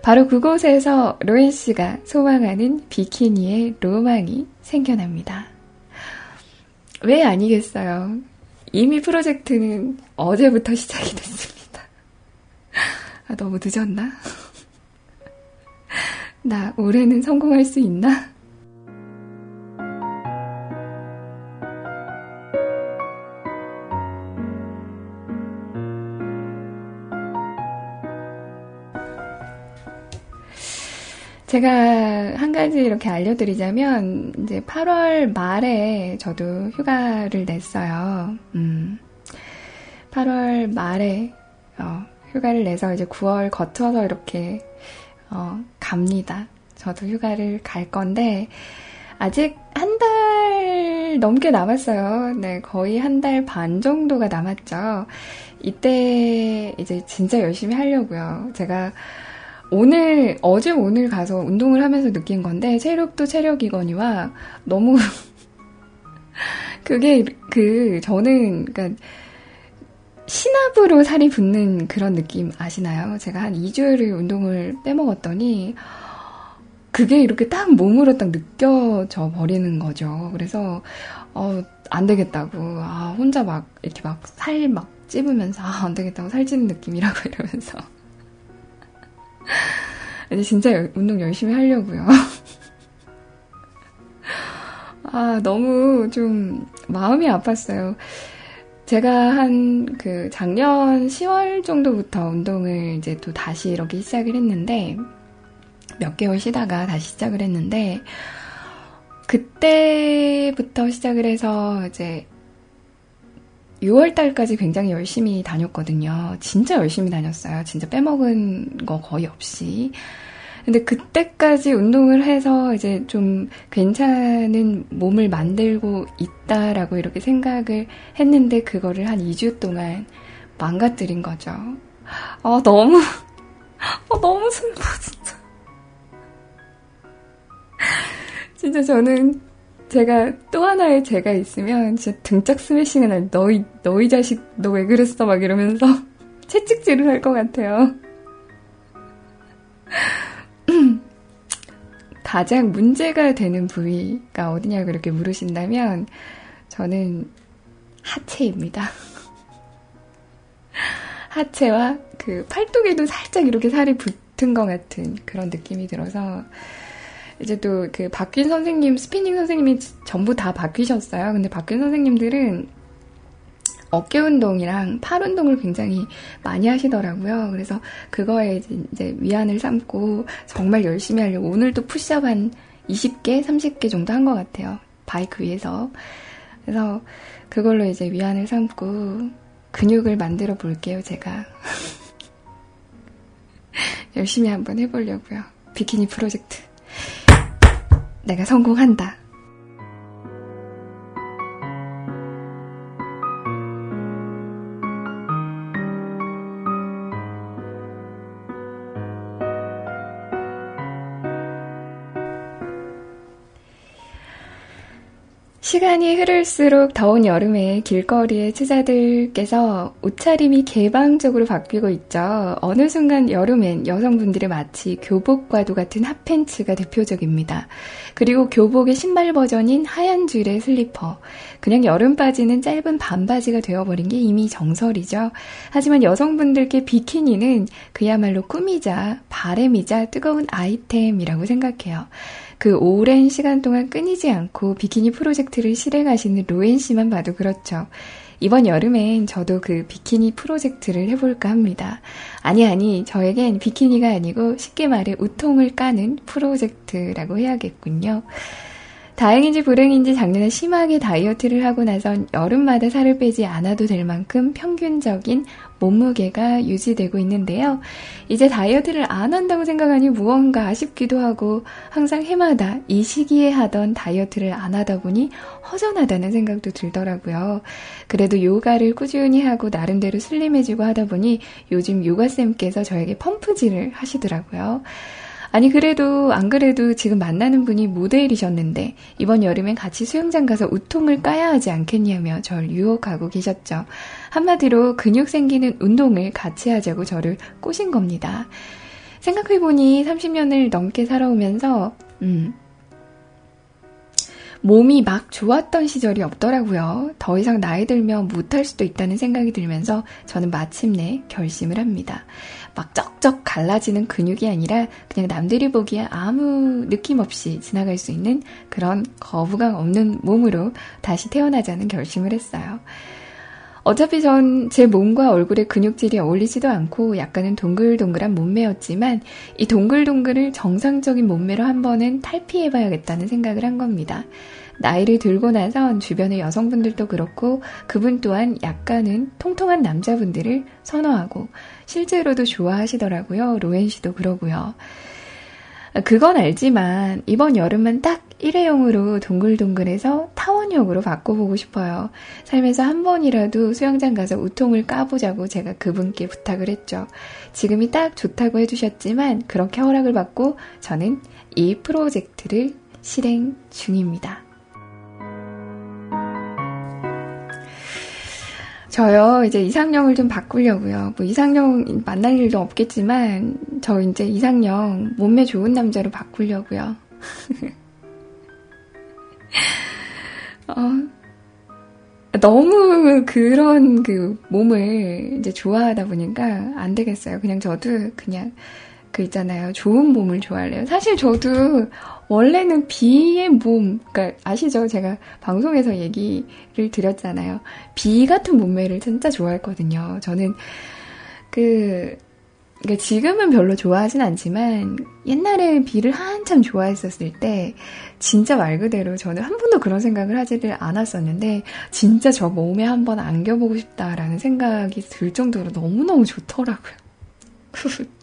바로 그곳에서 로엔 씨가 소망하는 비키니의 로망이 생겨납니다. 왜 아니겠어요? 이미 프로젝트는 어제부터 시작이 됐습니다. 아, 너무 늦었나? 나 올해는 성공할 수 있나? 제가 한 가지 이렇게 알려드리자면, 이제 8월 말에 저도 휴가를 냈어요. 음, 8월 말에, 어, 휴가를 내서 이제 9월 거쳐서 이렇게, 어, 갑니다. 저도 휴가를 갈 건데, 아직 한 달 넘게 남았어요. 네, 거의 한 달 반 정도가 남았죠. 이때 이제 진짜 열심히 하려고요. 제가 오늘, 어제 오늘 가서 운동을 하면서 느낀 건데, 체력도 체력이거니와 너무, 그게, 그, 저는, 그니까, 신압으로 살이 붙는 그런 느낌 아시나요? 제가 한 2주를 운동을 빼먹었더니, 그게 이렇게 딱 몸으로 딱 느껴져 버리는 거죠. 그래서, 어, 안 되겠다고. 아, 혼자 막, 이렇게 막 살 막 찝으면서, 아, 안 되겠다고 살찌는 느낌이라고 이러면서. 아니, 진짜 운동 열심히 하려고요. 아, 너무 좀 마음이 아팠어요. 제가 한 그 작년 10월 정도부터 운동을 이제 또 다시 이렇게 시작을 했는데, 몇 개월 쉬다가 다시 시작을 했는데, 그때부터 시작을 해서 이제 6월 달까지 굉장히 열심히 다녔거든요. 진짜 열심히 다녔어요. 진짜 빼먹은 거 거의 없이. 근데 그때까지 운동을 해서 이제 좀 괜찮은 몸을 만들고 있다라고 이렇게 생각을 했는데 그거를 한 2주 동안 망가뜨린 거죠. 아, 너무, 아, 너무 슬퍼, 진짜. 진짜 저는 제가 또 하나의 제가 있으면 진짜 등짝 스매싱을 할 너희 너희 자식 너 왜 그랬어 막 이러면서 채찍질을 할 것 같아요. 가장 문제가 되는 부위가 어디냐고 이렇게 물으신다면 저는 하체입니다. 하체와 그 팔뚝에도 살짝 이렇게 살이 붙은 것 같은 그런 느낌이 들어서 이제 또 그 바뀐 선생님, 스피닝 선생님이 전부 다 바뀌셨어요. 근데 바뀐 선생님들은 어깨 운동이랑 팔 운동을 굉장히 많이 하시더라고요. 그래서 그거에 이제 위안을 삼고 정말 열심히 하려고 오늘도 푸시업 한 20개, 30개 정도 한 것 같아요. 바이크 위에서. 그래서 그걸로 이제 위안을 삼고 근육을 만들어 볼게요, 제가. 열심히 한번 해보려고요. 비키니 프로젝트. 내가 성공한다. 시간이 흐를수록 더운 여름에 길거리의 치자들께서 옷차림이 개방적으로 바뀌고 있죠. 어느 순간 여름엔 여성분들의 마치 교복과도 같은 핫팬츠가 대표적입니다. 그리고 교복의 신발 버전인 하얀 줄의 슬리퍼. 그냥 여름 바지는 짧은 반바지가 되어버린 게 이미 정설이죠. 하지만 여성분들께 비키니는 그야말로 꿈이자 바램이자 뜨거운 아이템이라고 생각해요. 그 오랜 시간 동안 끊이지 않고 비키니 프로젝트를 실행하시는 로엔 씨만 봐도 그렇죠. 이번 여름엔 저도 그 비키니 프로젝트를 해볼까 합니다. 아니, 아니, 저에겐 비키니가 아니고 쉽게 말해 우통을 까는 프로젝트라고 해야겠군요. 다행인지 불행인지 작년에 심하게 다이어트를 하고 나선 여름마다 살을 빼지 않아도 될 만큼 평균적인 몸무게가 유지되고 있는데요. 이제 다이어트를 안 한다고 생각하니 무언가 아쉽기도 하고 항상 해마다 이 시기에 하던 다이어트를 안 하다 보니 허전하다는 생각도 들더라고요. 그래도 요가를 꾸준히 하고 나름대로 슬림해지고 하다 보니 요즘 요가쌤께서 저에게 펌프질을 하시더라고요. 아니 그래도 안 그래도 지금 만나는 분이 모델이셨는데 이번 여름엔 같이 수영장 가서 우통을 까야 하지 않겠냐며 절 유혹하고 계셨죠. 한마디로 근육 생기는 운동을 같이 하자고 저를 꼬신 겁니다. 생각해보니 30년을 넘게 살아오면서 음, 몸이 막 좋았던 시절이 없더라고요. 더 이상 나이 들면 못할 수도 있다는 생각이 들면서 저는 마침내 결심을 합니다. 막 쩍쩍 갈라지는 근육이 아니라 그냥 남들이 보기에 아무 느낌 없이 지나갈 수 있는 그런 거부감 없는 몸으로 다시 태어나자는 결심을 했어요. 어차피 전 제 몸과 얼굴의 근육질이 어울리지도 않고 약간은 동글동글한 몸매였지만 이 동글동글을 정상적인 몸매로 한 번은 탈피해봐야겠다는 생각을 한 겁니다. 나이를 들고 나선 주변의 여성분들도 그렇고 그분 또한 약간은 통통한 남자분들을 선호하고 실제로도 좋아하시더라고요. 로엔 씨도 그러고요. 그건 알지만 이번 여름은 딱 일회용으로 동글동글해서 타원형으로 바꿔보고 싶어요. 살면서 한 번이라도 수영장 가서 우통을 까보자고 제가 그분께 부탁을 했죠. 지금이 딱 좋다고 해주셨지만 그렇게 허락을 받고 저는 이 프로젝트를 실행 중입니다. 저요, 이제 이상형을 좀 바꾸려고요. 뭐 이상형 만날 일도 없겠지만, 저 이제 이상형 몸매 좋은 남자로 바꾸려고요. 어, 너무 그런 그 몸을 이제 좋아하다 보니까 안 되겠어요. 그냥 저도 그냥 그 있잖아요. 좋은 몸을 좋아할래요. 사실 저도 원래는 비의 몸, 그러니까 아시죠? 제가 방송에서 얘기를 드렸잖아요. 비 같은 몸매를 진짜 좋아했거든요. 저는 그 그러니까 지금은 별로 좋아하진 않지만 옛날에 비를 한참 좋아했었을 때 진짜 말 그대로 저는 한 번도 그런 생각을 하지를 않았었는데 진짜 저 몸에 한번 안겨보고 싶다라는 생각이 들 정도로 너무너무 좋더라고요.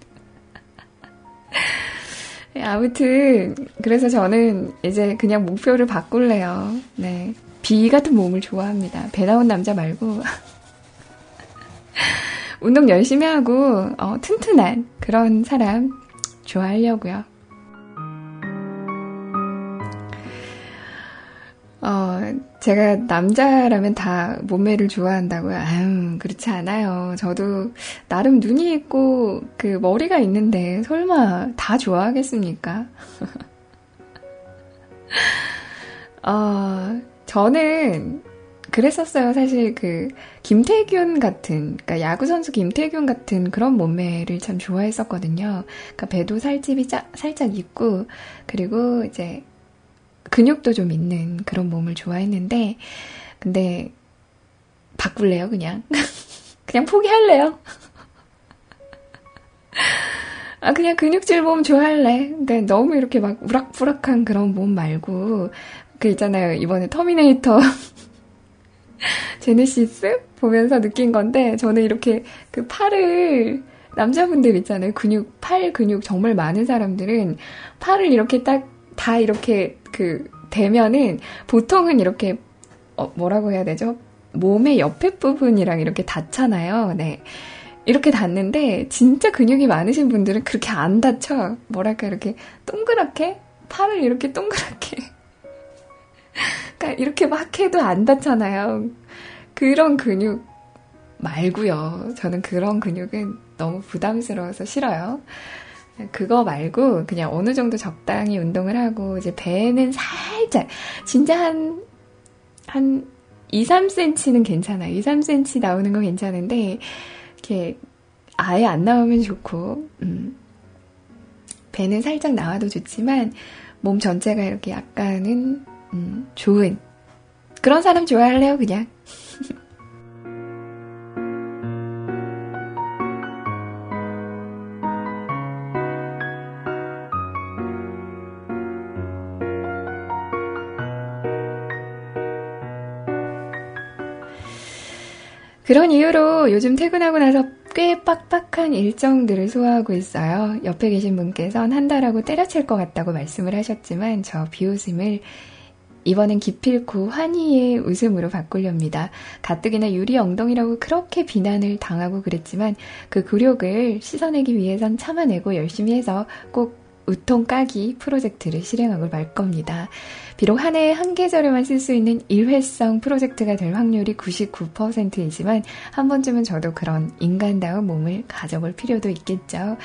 네, 아무튼 그래서 저는 이제 그냥 목표를 바꿀래요. 네. 비 같은 몸을 좋아합니다. 배 나온 남자 말고 운동 열심히 하고 어, 튼튼한 그런 사람 좋아하려고요. 어, 제가 남자라면 다 몸매를 좋아한다고요? 아유, 그렇지 않아요. 저도 나름 눈이 있고 그 머리가 있는데 설마 다 좋아하겠습니까? 어, 저는 그랬었어요. 사실 그 김태균 같은, 그러니까 야구 선수 김태균 같은 그런 몸매를 참 좋아했었거든요. 그러니까 배도 살집이 짜, 살짝 있고 그리고 이제 근육도 좀 있는 그런 몸을 좋아했는데, 근데, 바꿀래요, 그냥. 그냥 포기할래요. 아, 그냥 근육질 몸 좋아할래. 그러니까 너무 이렇게 막 우락부락한 그런 몸 말고, 그 있잖아요. 이번에 터미네이터 제네시스 보면서 느낀 건데, 저는 이렇게 그 팔을, 남자분들 있잖아요. 근육, 팔 근육 정말 많은 사람들은 팔을 이렇게 딱 다 이렇게 그 되면은 보통은 이렇게 어, 뭐라고 해야 되죠? 몸의 옆에 부분이랑 이렇게 닿잖아요. 네. 이렇게 닿는데 진짜 근육이 많으신 분들은 그렇게 안 닿죠. 뭐랄까 이렇게 동그랗게 팔을 이렇게 동그랗게 그러니까 이렇게 막 해도 안 닿잖아요. 그런 근육 말고요. 저는 그런 근육은 너무 부담스러워서 싫어요. 그거 말고 그냥 어느 정도 적당히 운동을 하고 이제 배는 살짝 진짜 한 한 2, 3cm는 괜찮아요. 2, 3cm 나오는 건 괜찮은데 이렇게 아예 안 나오면 좋고 음. 배는 살짝 나와도 좋지만 몸 전체가 이렇게 약간은 음, 좋은 그런 사람 좋아할래요 그냥 그런 이유로 요즘 퇴근하고 나서 꽤 빡빡한 일정들을 소화하고 있어요. 옆에 계신 분께선 한 달하고 때려칠 것 같다고 말씀을 하셨지만 저 비웃음을 이번엔 기필코 환희의 웃음으로 바꾸렵니다. 가뜩이나 유리 엉덩이라고 그렇게 비난을 당하고 그랬지만 그 굴욕을 씻어내기 위해선 참아내고 열심히 해서 꼭 우통 까기 프로젝트를 실행하고 말 겁니다. 비록 한 해에 한 계절에만 쓸 수 있는 일회성 프로젝트가 될 확률이 99%이지만 한 번쯤은 저도 그런 인간다운 몸을 가져볼 필요도 있겠죠.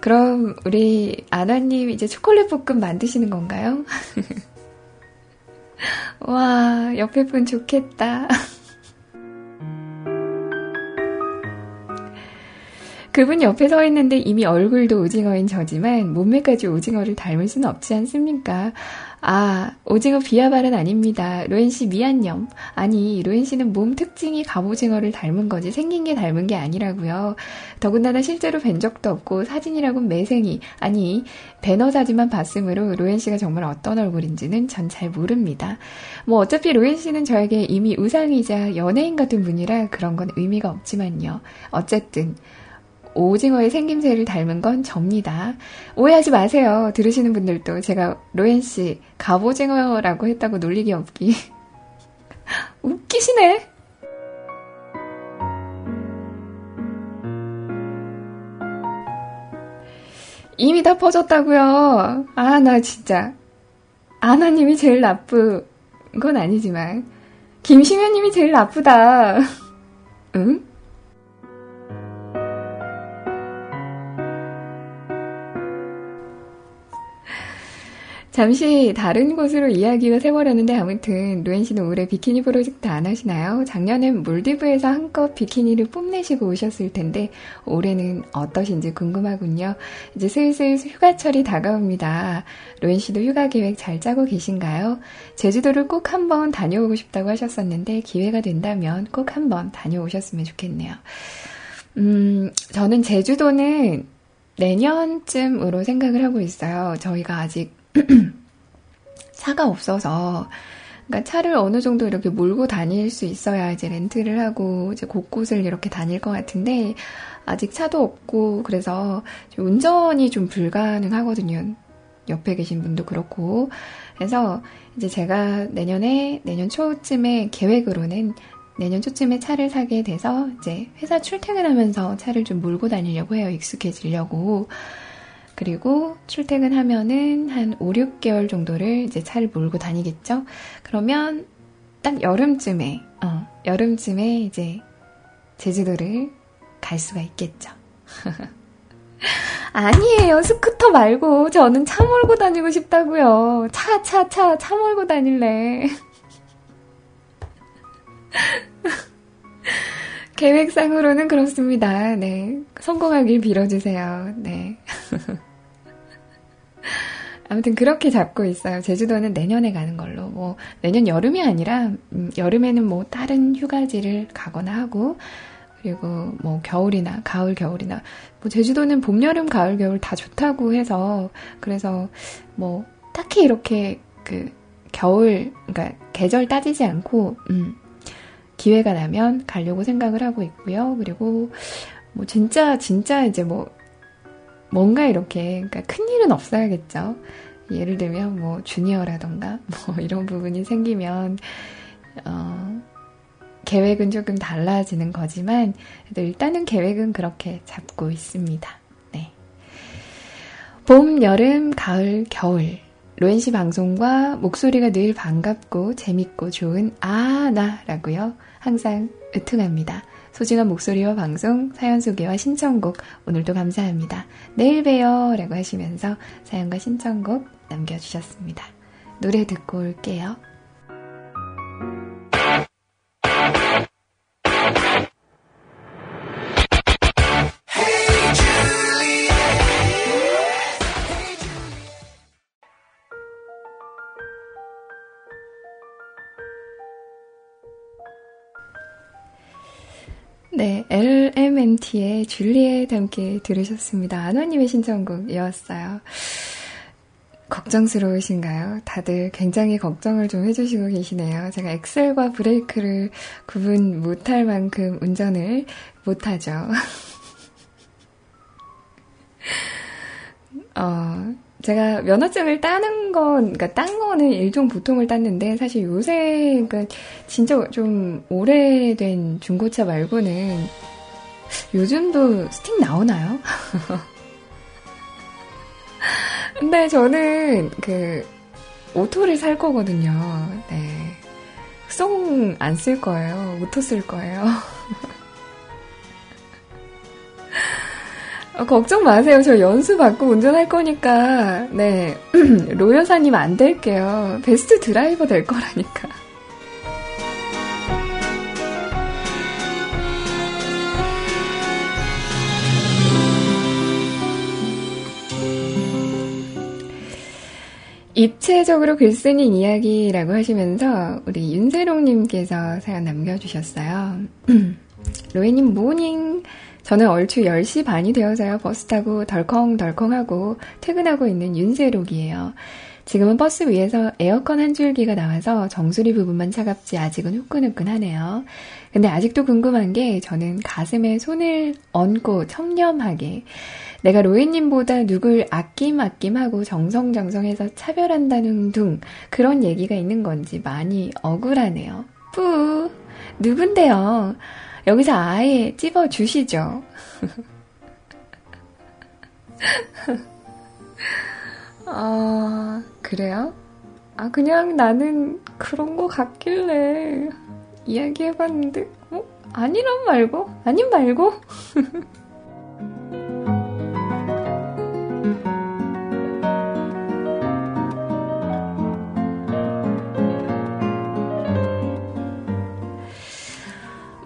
그럼 우리 아나님 이제 초콜릿 볶음 만드시는 건가요? 와, 옆에 분 좋겠다. 그분 옆에 서 있는데 이미 얼굴도 오징어인 저지만 몸매까지 오징어를 닮을 수는 없지 않습니까? 아, 오징어 비하발은 아닙니다. 로엔 씨 미안념. 아니, 로엔 씨는 몸 특징이 갑오징어를 닮은 거지 생긴 게 닮은 게 아니라고요. 더군다나 실제로 뵌 적도 없고 사진이라고 매생이 아니 배너 사진만 봤으므로 로엔 씨가 정말 어떤 얼굴인지는 전 잘 모릅니다. 뭐 어차피 로엔 씨는 저에게 이미 우상이자 연예인 같은 분이라 그런 건 의미가 없지만요. 어쨌든 오징어의 생김새를 닮은 건 접니다. 오해하지 마세요. 들으시는 분들도 제가 로엔 씨 갑오징어라고 했다고 놀리기 없기. 웃기시네. 이미 다 퍼졌다고요. 아, 나 진짜. 아나님이 제일 나쁜 건 아니지만 김시면님이 제일 나쁘다. 응? 잠시 다른 곳으로 이야기가 새버렸는데 아무튼 루엔 씨는 올해 비키니 프로젝트 안 하시나요? 작년엔 몰디브에서 한껏 비키니를 뽐내시고 오셨을 텐데 올해는 어떠신지 궁금하군요. 이제 슬슬 휴가철이 다가옵니다. 루엔 씨도 휴가 계획 잘 짜고 계신가요? 제주도를 꼭 한번 다녀오고 싶다고 하셨었는데 기회가 된다면 꼭 한번 다녀오셨으면 좋겠네요. 음, 저는 제주도는 내년쯤으로 생각을 하고 있어요. 저희가 아직 차가 없어서 그러니까 차를 어느 정도 이렇게 몰고 다닐 수 있어야 이제 렌트를 하고 이제 곳곳을 이렇게 다닐 것 같은데 아직 차도 없고 그래서 운전이 좀 불가능하거든요. 옆에 계신 분도 그렇고 그래서 이제 제가 내년에 내년 초쯤에 계획으로는 내년 초쯤에 차를 사게 돼서 이제 회사 출퇴근하면서 차를 좀 몰고 다니려고 해요. 익숙해지려고. 그리고 출퇴근하면은 한 5, 6개월 정도를 이제 차를 몰고 다니겠죠? 그러면 딱 여름쯤에, 어, 여름쯤에 이제 제주도를 갈 수가 있겠죠. 아니에요. 스쿠터 말고 저는 차 몰고 다니고 싶다고요. 차, 차, 차, 차 몰고 다닐래. 계획상으로는 그렇습니다. 네. 성공하길 빌어주세요. 네. 아무튼 그렇게 잡고 있어요. 제주도는 내년에 가는 걸로. 뭐, 내년 여름이 아니라, 음, 여름에는 뭐, 다른 휴가지를 가거나 하고, 그리고 뭐, 겨울이나, 가을, 겨울이나, 뭐, 제주도는 봄, 여름, 가을, 겨울 다 좋다고 해서, 그래서 뭐, 딱히 이렇게 그, 겨울, 그러니까 계절 따지지 않고, 음, 기회가 나면 가려고 생각을 하고 있고요. 그리고 뭐 진짜 진짜 이제 뭐 뭔가 이렇게 그러니까 큰 일은 없어야겠죠. 예를 들면 뭐 주니어라던가 뭐 이런 부분이 생기면 어 계획은 조금 달라지는 거지만 일단은 계획은 그렇게 잡고 있습니다. 네. 봄, 여름, 가을, 겨울 로엔 씨 방송과 목소리가 늘 반갑고 재밌고 좋은 아나라고요. 항상 으퉁합니다. 소중한 목소리와 방송, 사연 소개와 신청곡 오늘도 감사합니다. 내일 봬요 라고 하시면서 사연과 신청곡 남겨주셨습니다. 노래 듣고 올게요. LMNT의 줄리엣 함께 들으셨습니다. 안화님의 신청곡이었어요. 걱정스러우신가요? 다들 굉장히 걱정을 좀 해주시고 계시네요. 제가 엑셀과 브레이크를 구분 못할 만큼 운전을 못하죠. 어, 제가 면허증을 따는 건, 그러니까 딴 거는 일종 보통을 땄는데, 사실 요새, 그러니까 진짜 좀 오래된 중고차 말고는 요즘도 스틱 나오나요? 근데 저는 그 오토를 살 거거든요. 네. 수동 안 쓸 거예요. 오토 쓸 거예요. 어, 걱정 마세요. 저 연수 받고 운전할 거니까, 네. 로여사님 안 될게요. 베스트 드라이버 될 거라니까. 입체적으로 글 쓰는 이야기라고 하시면서 우리 윤세롱님께서 사연 남겨주셨어요. 로엔님 morning. 저는 얼추 10시 반이 되어서요. 버스 타고 덜컹덜컹하고 퇴근하고 있는 윤세록이에요. 지금은 버스 위에서 에어컨 한 줄기가 나와서 정수리 부분만 차갑지 아직은 후끈후끈하네요. 근데 아직도 궁금한 게 저는 가슴에 손을 얹고 청렴하게 내가 로이님보다 누굴 아낌 아낌하고 정성정성해서 차별한다는 둥 그런 얘기가 있는 건지 많이 억울하네요. 뿌 누군데요? 여기서 아예 찝어 주시죠. 아, 그래요? 아, 그냥 나는 그런 거 같길래 이야기해봤는데, 어? 아니란 말고? 아닌 말고?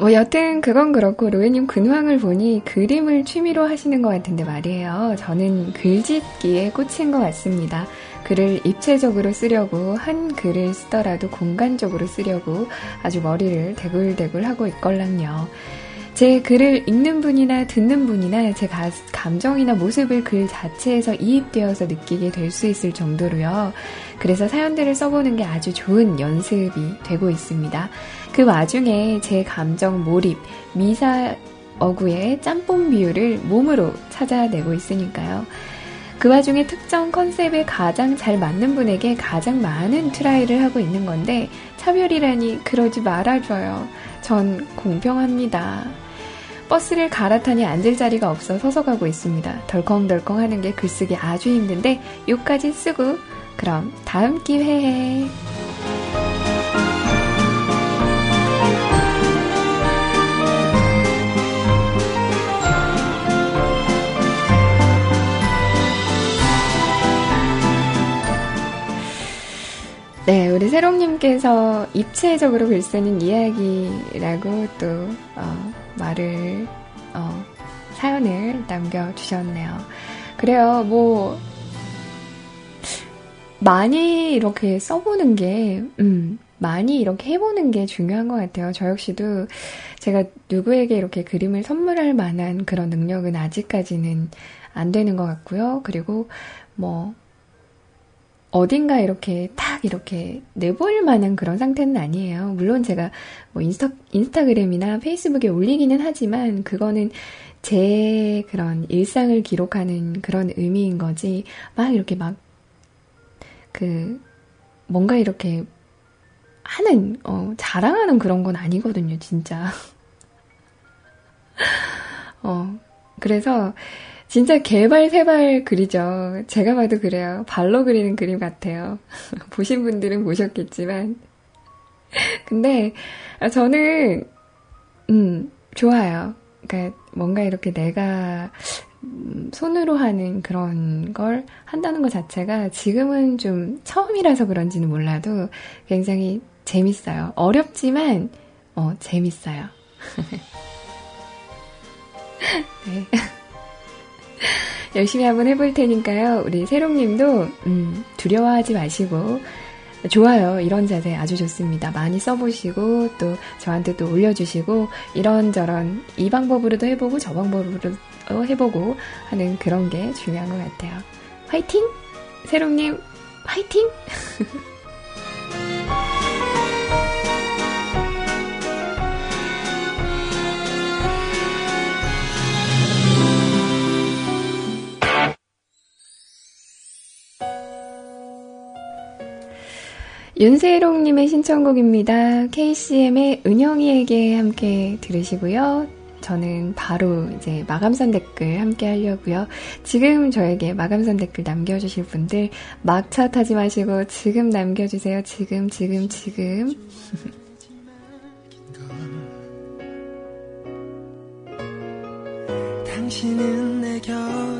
뭐 여튼 그건 그렇고 로에님 근황을 보니 그림을 취미로 하시는 것 같은데 말이에요. 저는 글짓기에 꽂힌 것 같습니다. 글을 입체적으로 쓰려고 한 글을 쓰더라도 공간적으로 쓰려고 아주 머리를 대굴대굴 하고 있걸랑요. 제 글을 읽는 분이나 듣는 분이나 제 가, 감정이나 모습을 글 자체에서 이입되어서 느끼게 될 수 있을 정도로요. 그래서 사연들을 써보는 게 아주 좋은 연습이 되고 있습니다. 그 와중에 제 감정 몰입, 미사 어구의 짬뽕 비율을 몸으로 찾아내고 있으니까요. 그 와중에 특정 컨셉에 가장 잘 맞는 분에게 가장 많은 try를 하고 있는 건데 차별이라니 그러지 말아줘요. 전 공평합니다. 버스를 갈아타니 앉을 자리가 없어 서서 가고 있습니다. 덜컹덜컹 하는 게 글쓰기 아주 힘든데 요까지 쓰고 그럼 다음 기회에 네, 우리 세롱님께서 입체적으로 글 쓰는 이야기라고 또, 어, 말을, 어, 사연을 남겨주셨네요. 그래요, 뭐, 많이 이렇게 써보는 게, 음, 많이 이렇게 해보는 게 중요한 것 같아요. 저 역시도 제가 누구에게 이렇게 그림을 선물할 만한 그런 능력은 아직까지는 안 되는 것 같고요. 그리고 뭐, 어딘가 이렇게 탁 이렇게 내보일 만한 그런 상태는 아니에요. 물론 제가 뭐 인스타, 인스타그램이나 페이스북에 올리기는 하지만 그거는 제 그런 일상을 기록하는 그런 의미인 거지. 막 이렇게 막 그 뭔가 이렇게 하는 어 자랑하는 그런 건 아니거든요, 진짜. 어 그래서 진짜 개발 세발 그리죠. 제가 봐도 그래요. 발로 그리는 그림 같아요. 보신 분들은 보셨겠지만. 근데 아, 저는 음 좋아요. 그러니까 뭔가 이렇게 내가 음, 손으로 하는 그런 걸 한다는 것 자체가 지금은 좀 처음이라서 그런지는 몰라도 굉장히 재밌어요. 어렵지만 어 재밌어요. 네. 열심히 한번 해볼 테니까요. 우리 세롱님도 음, 두려워하지 마시고 좋아요. 이런 자세 아주 좋습니다. 많이 써보시고 또 저한테 또 올려주시고 이런저런 이 방법으로도 해보고 저 방법으로도 해보고 하는 그런 게 중요한 것 같아요. 화이팅! 세롱님 화이팅! 윤세롱님의 신청곡입니다. KCM의 은영이에게 함께 들으시고요. 저는 바로 이제 마감선 댓글 함께 하려고요. 지금 저에게 마감선 댓글 남겨주실 분들 막차 타지 마시고 지금 남겨주세요. 지금, 지금, 지금. 당신은 내 곁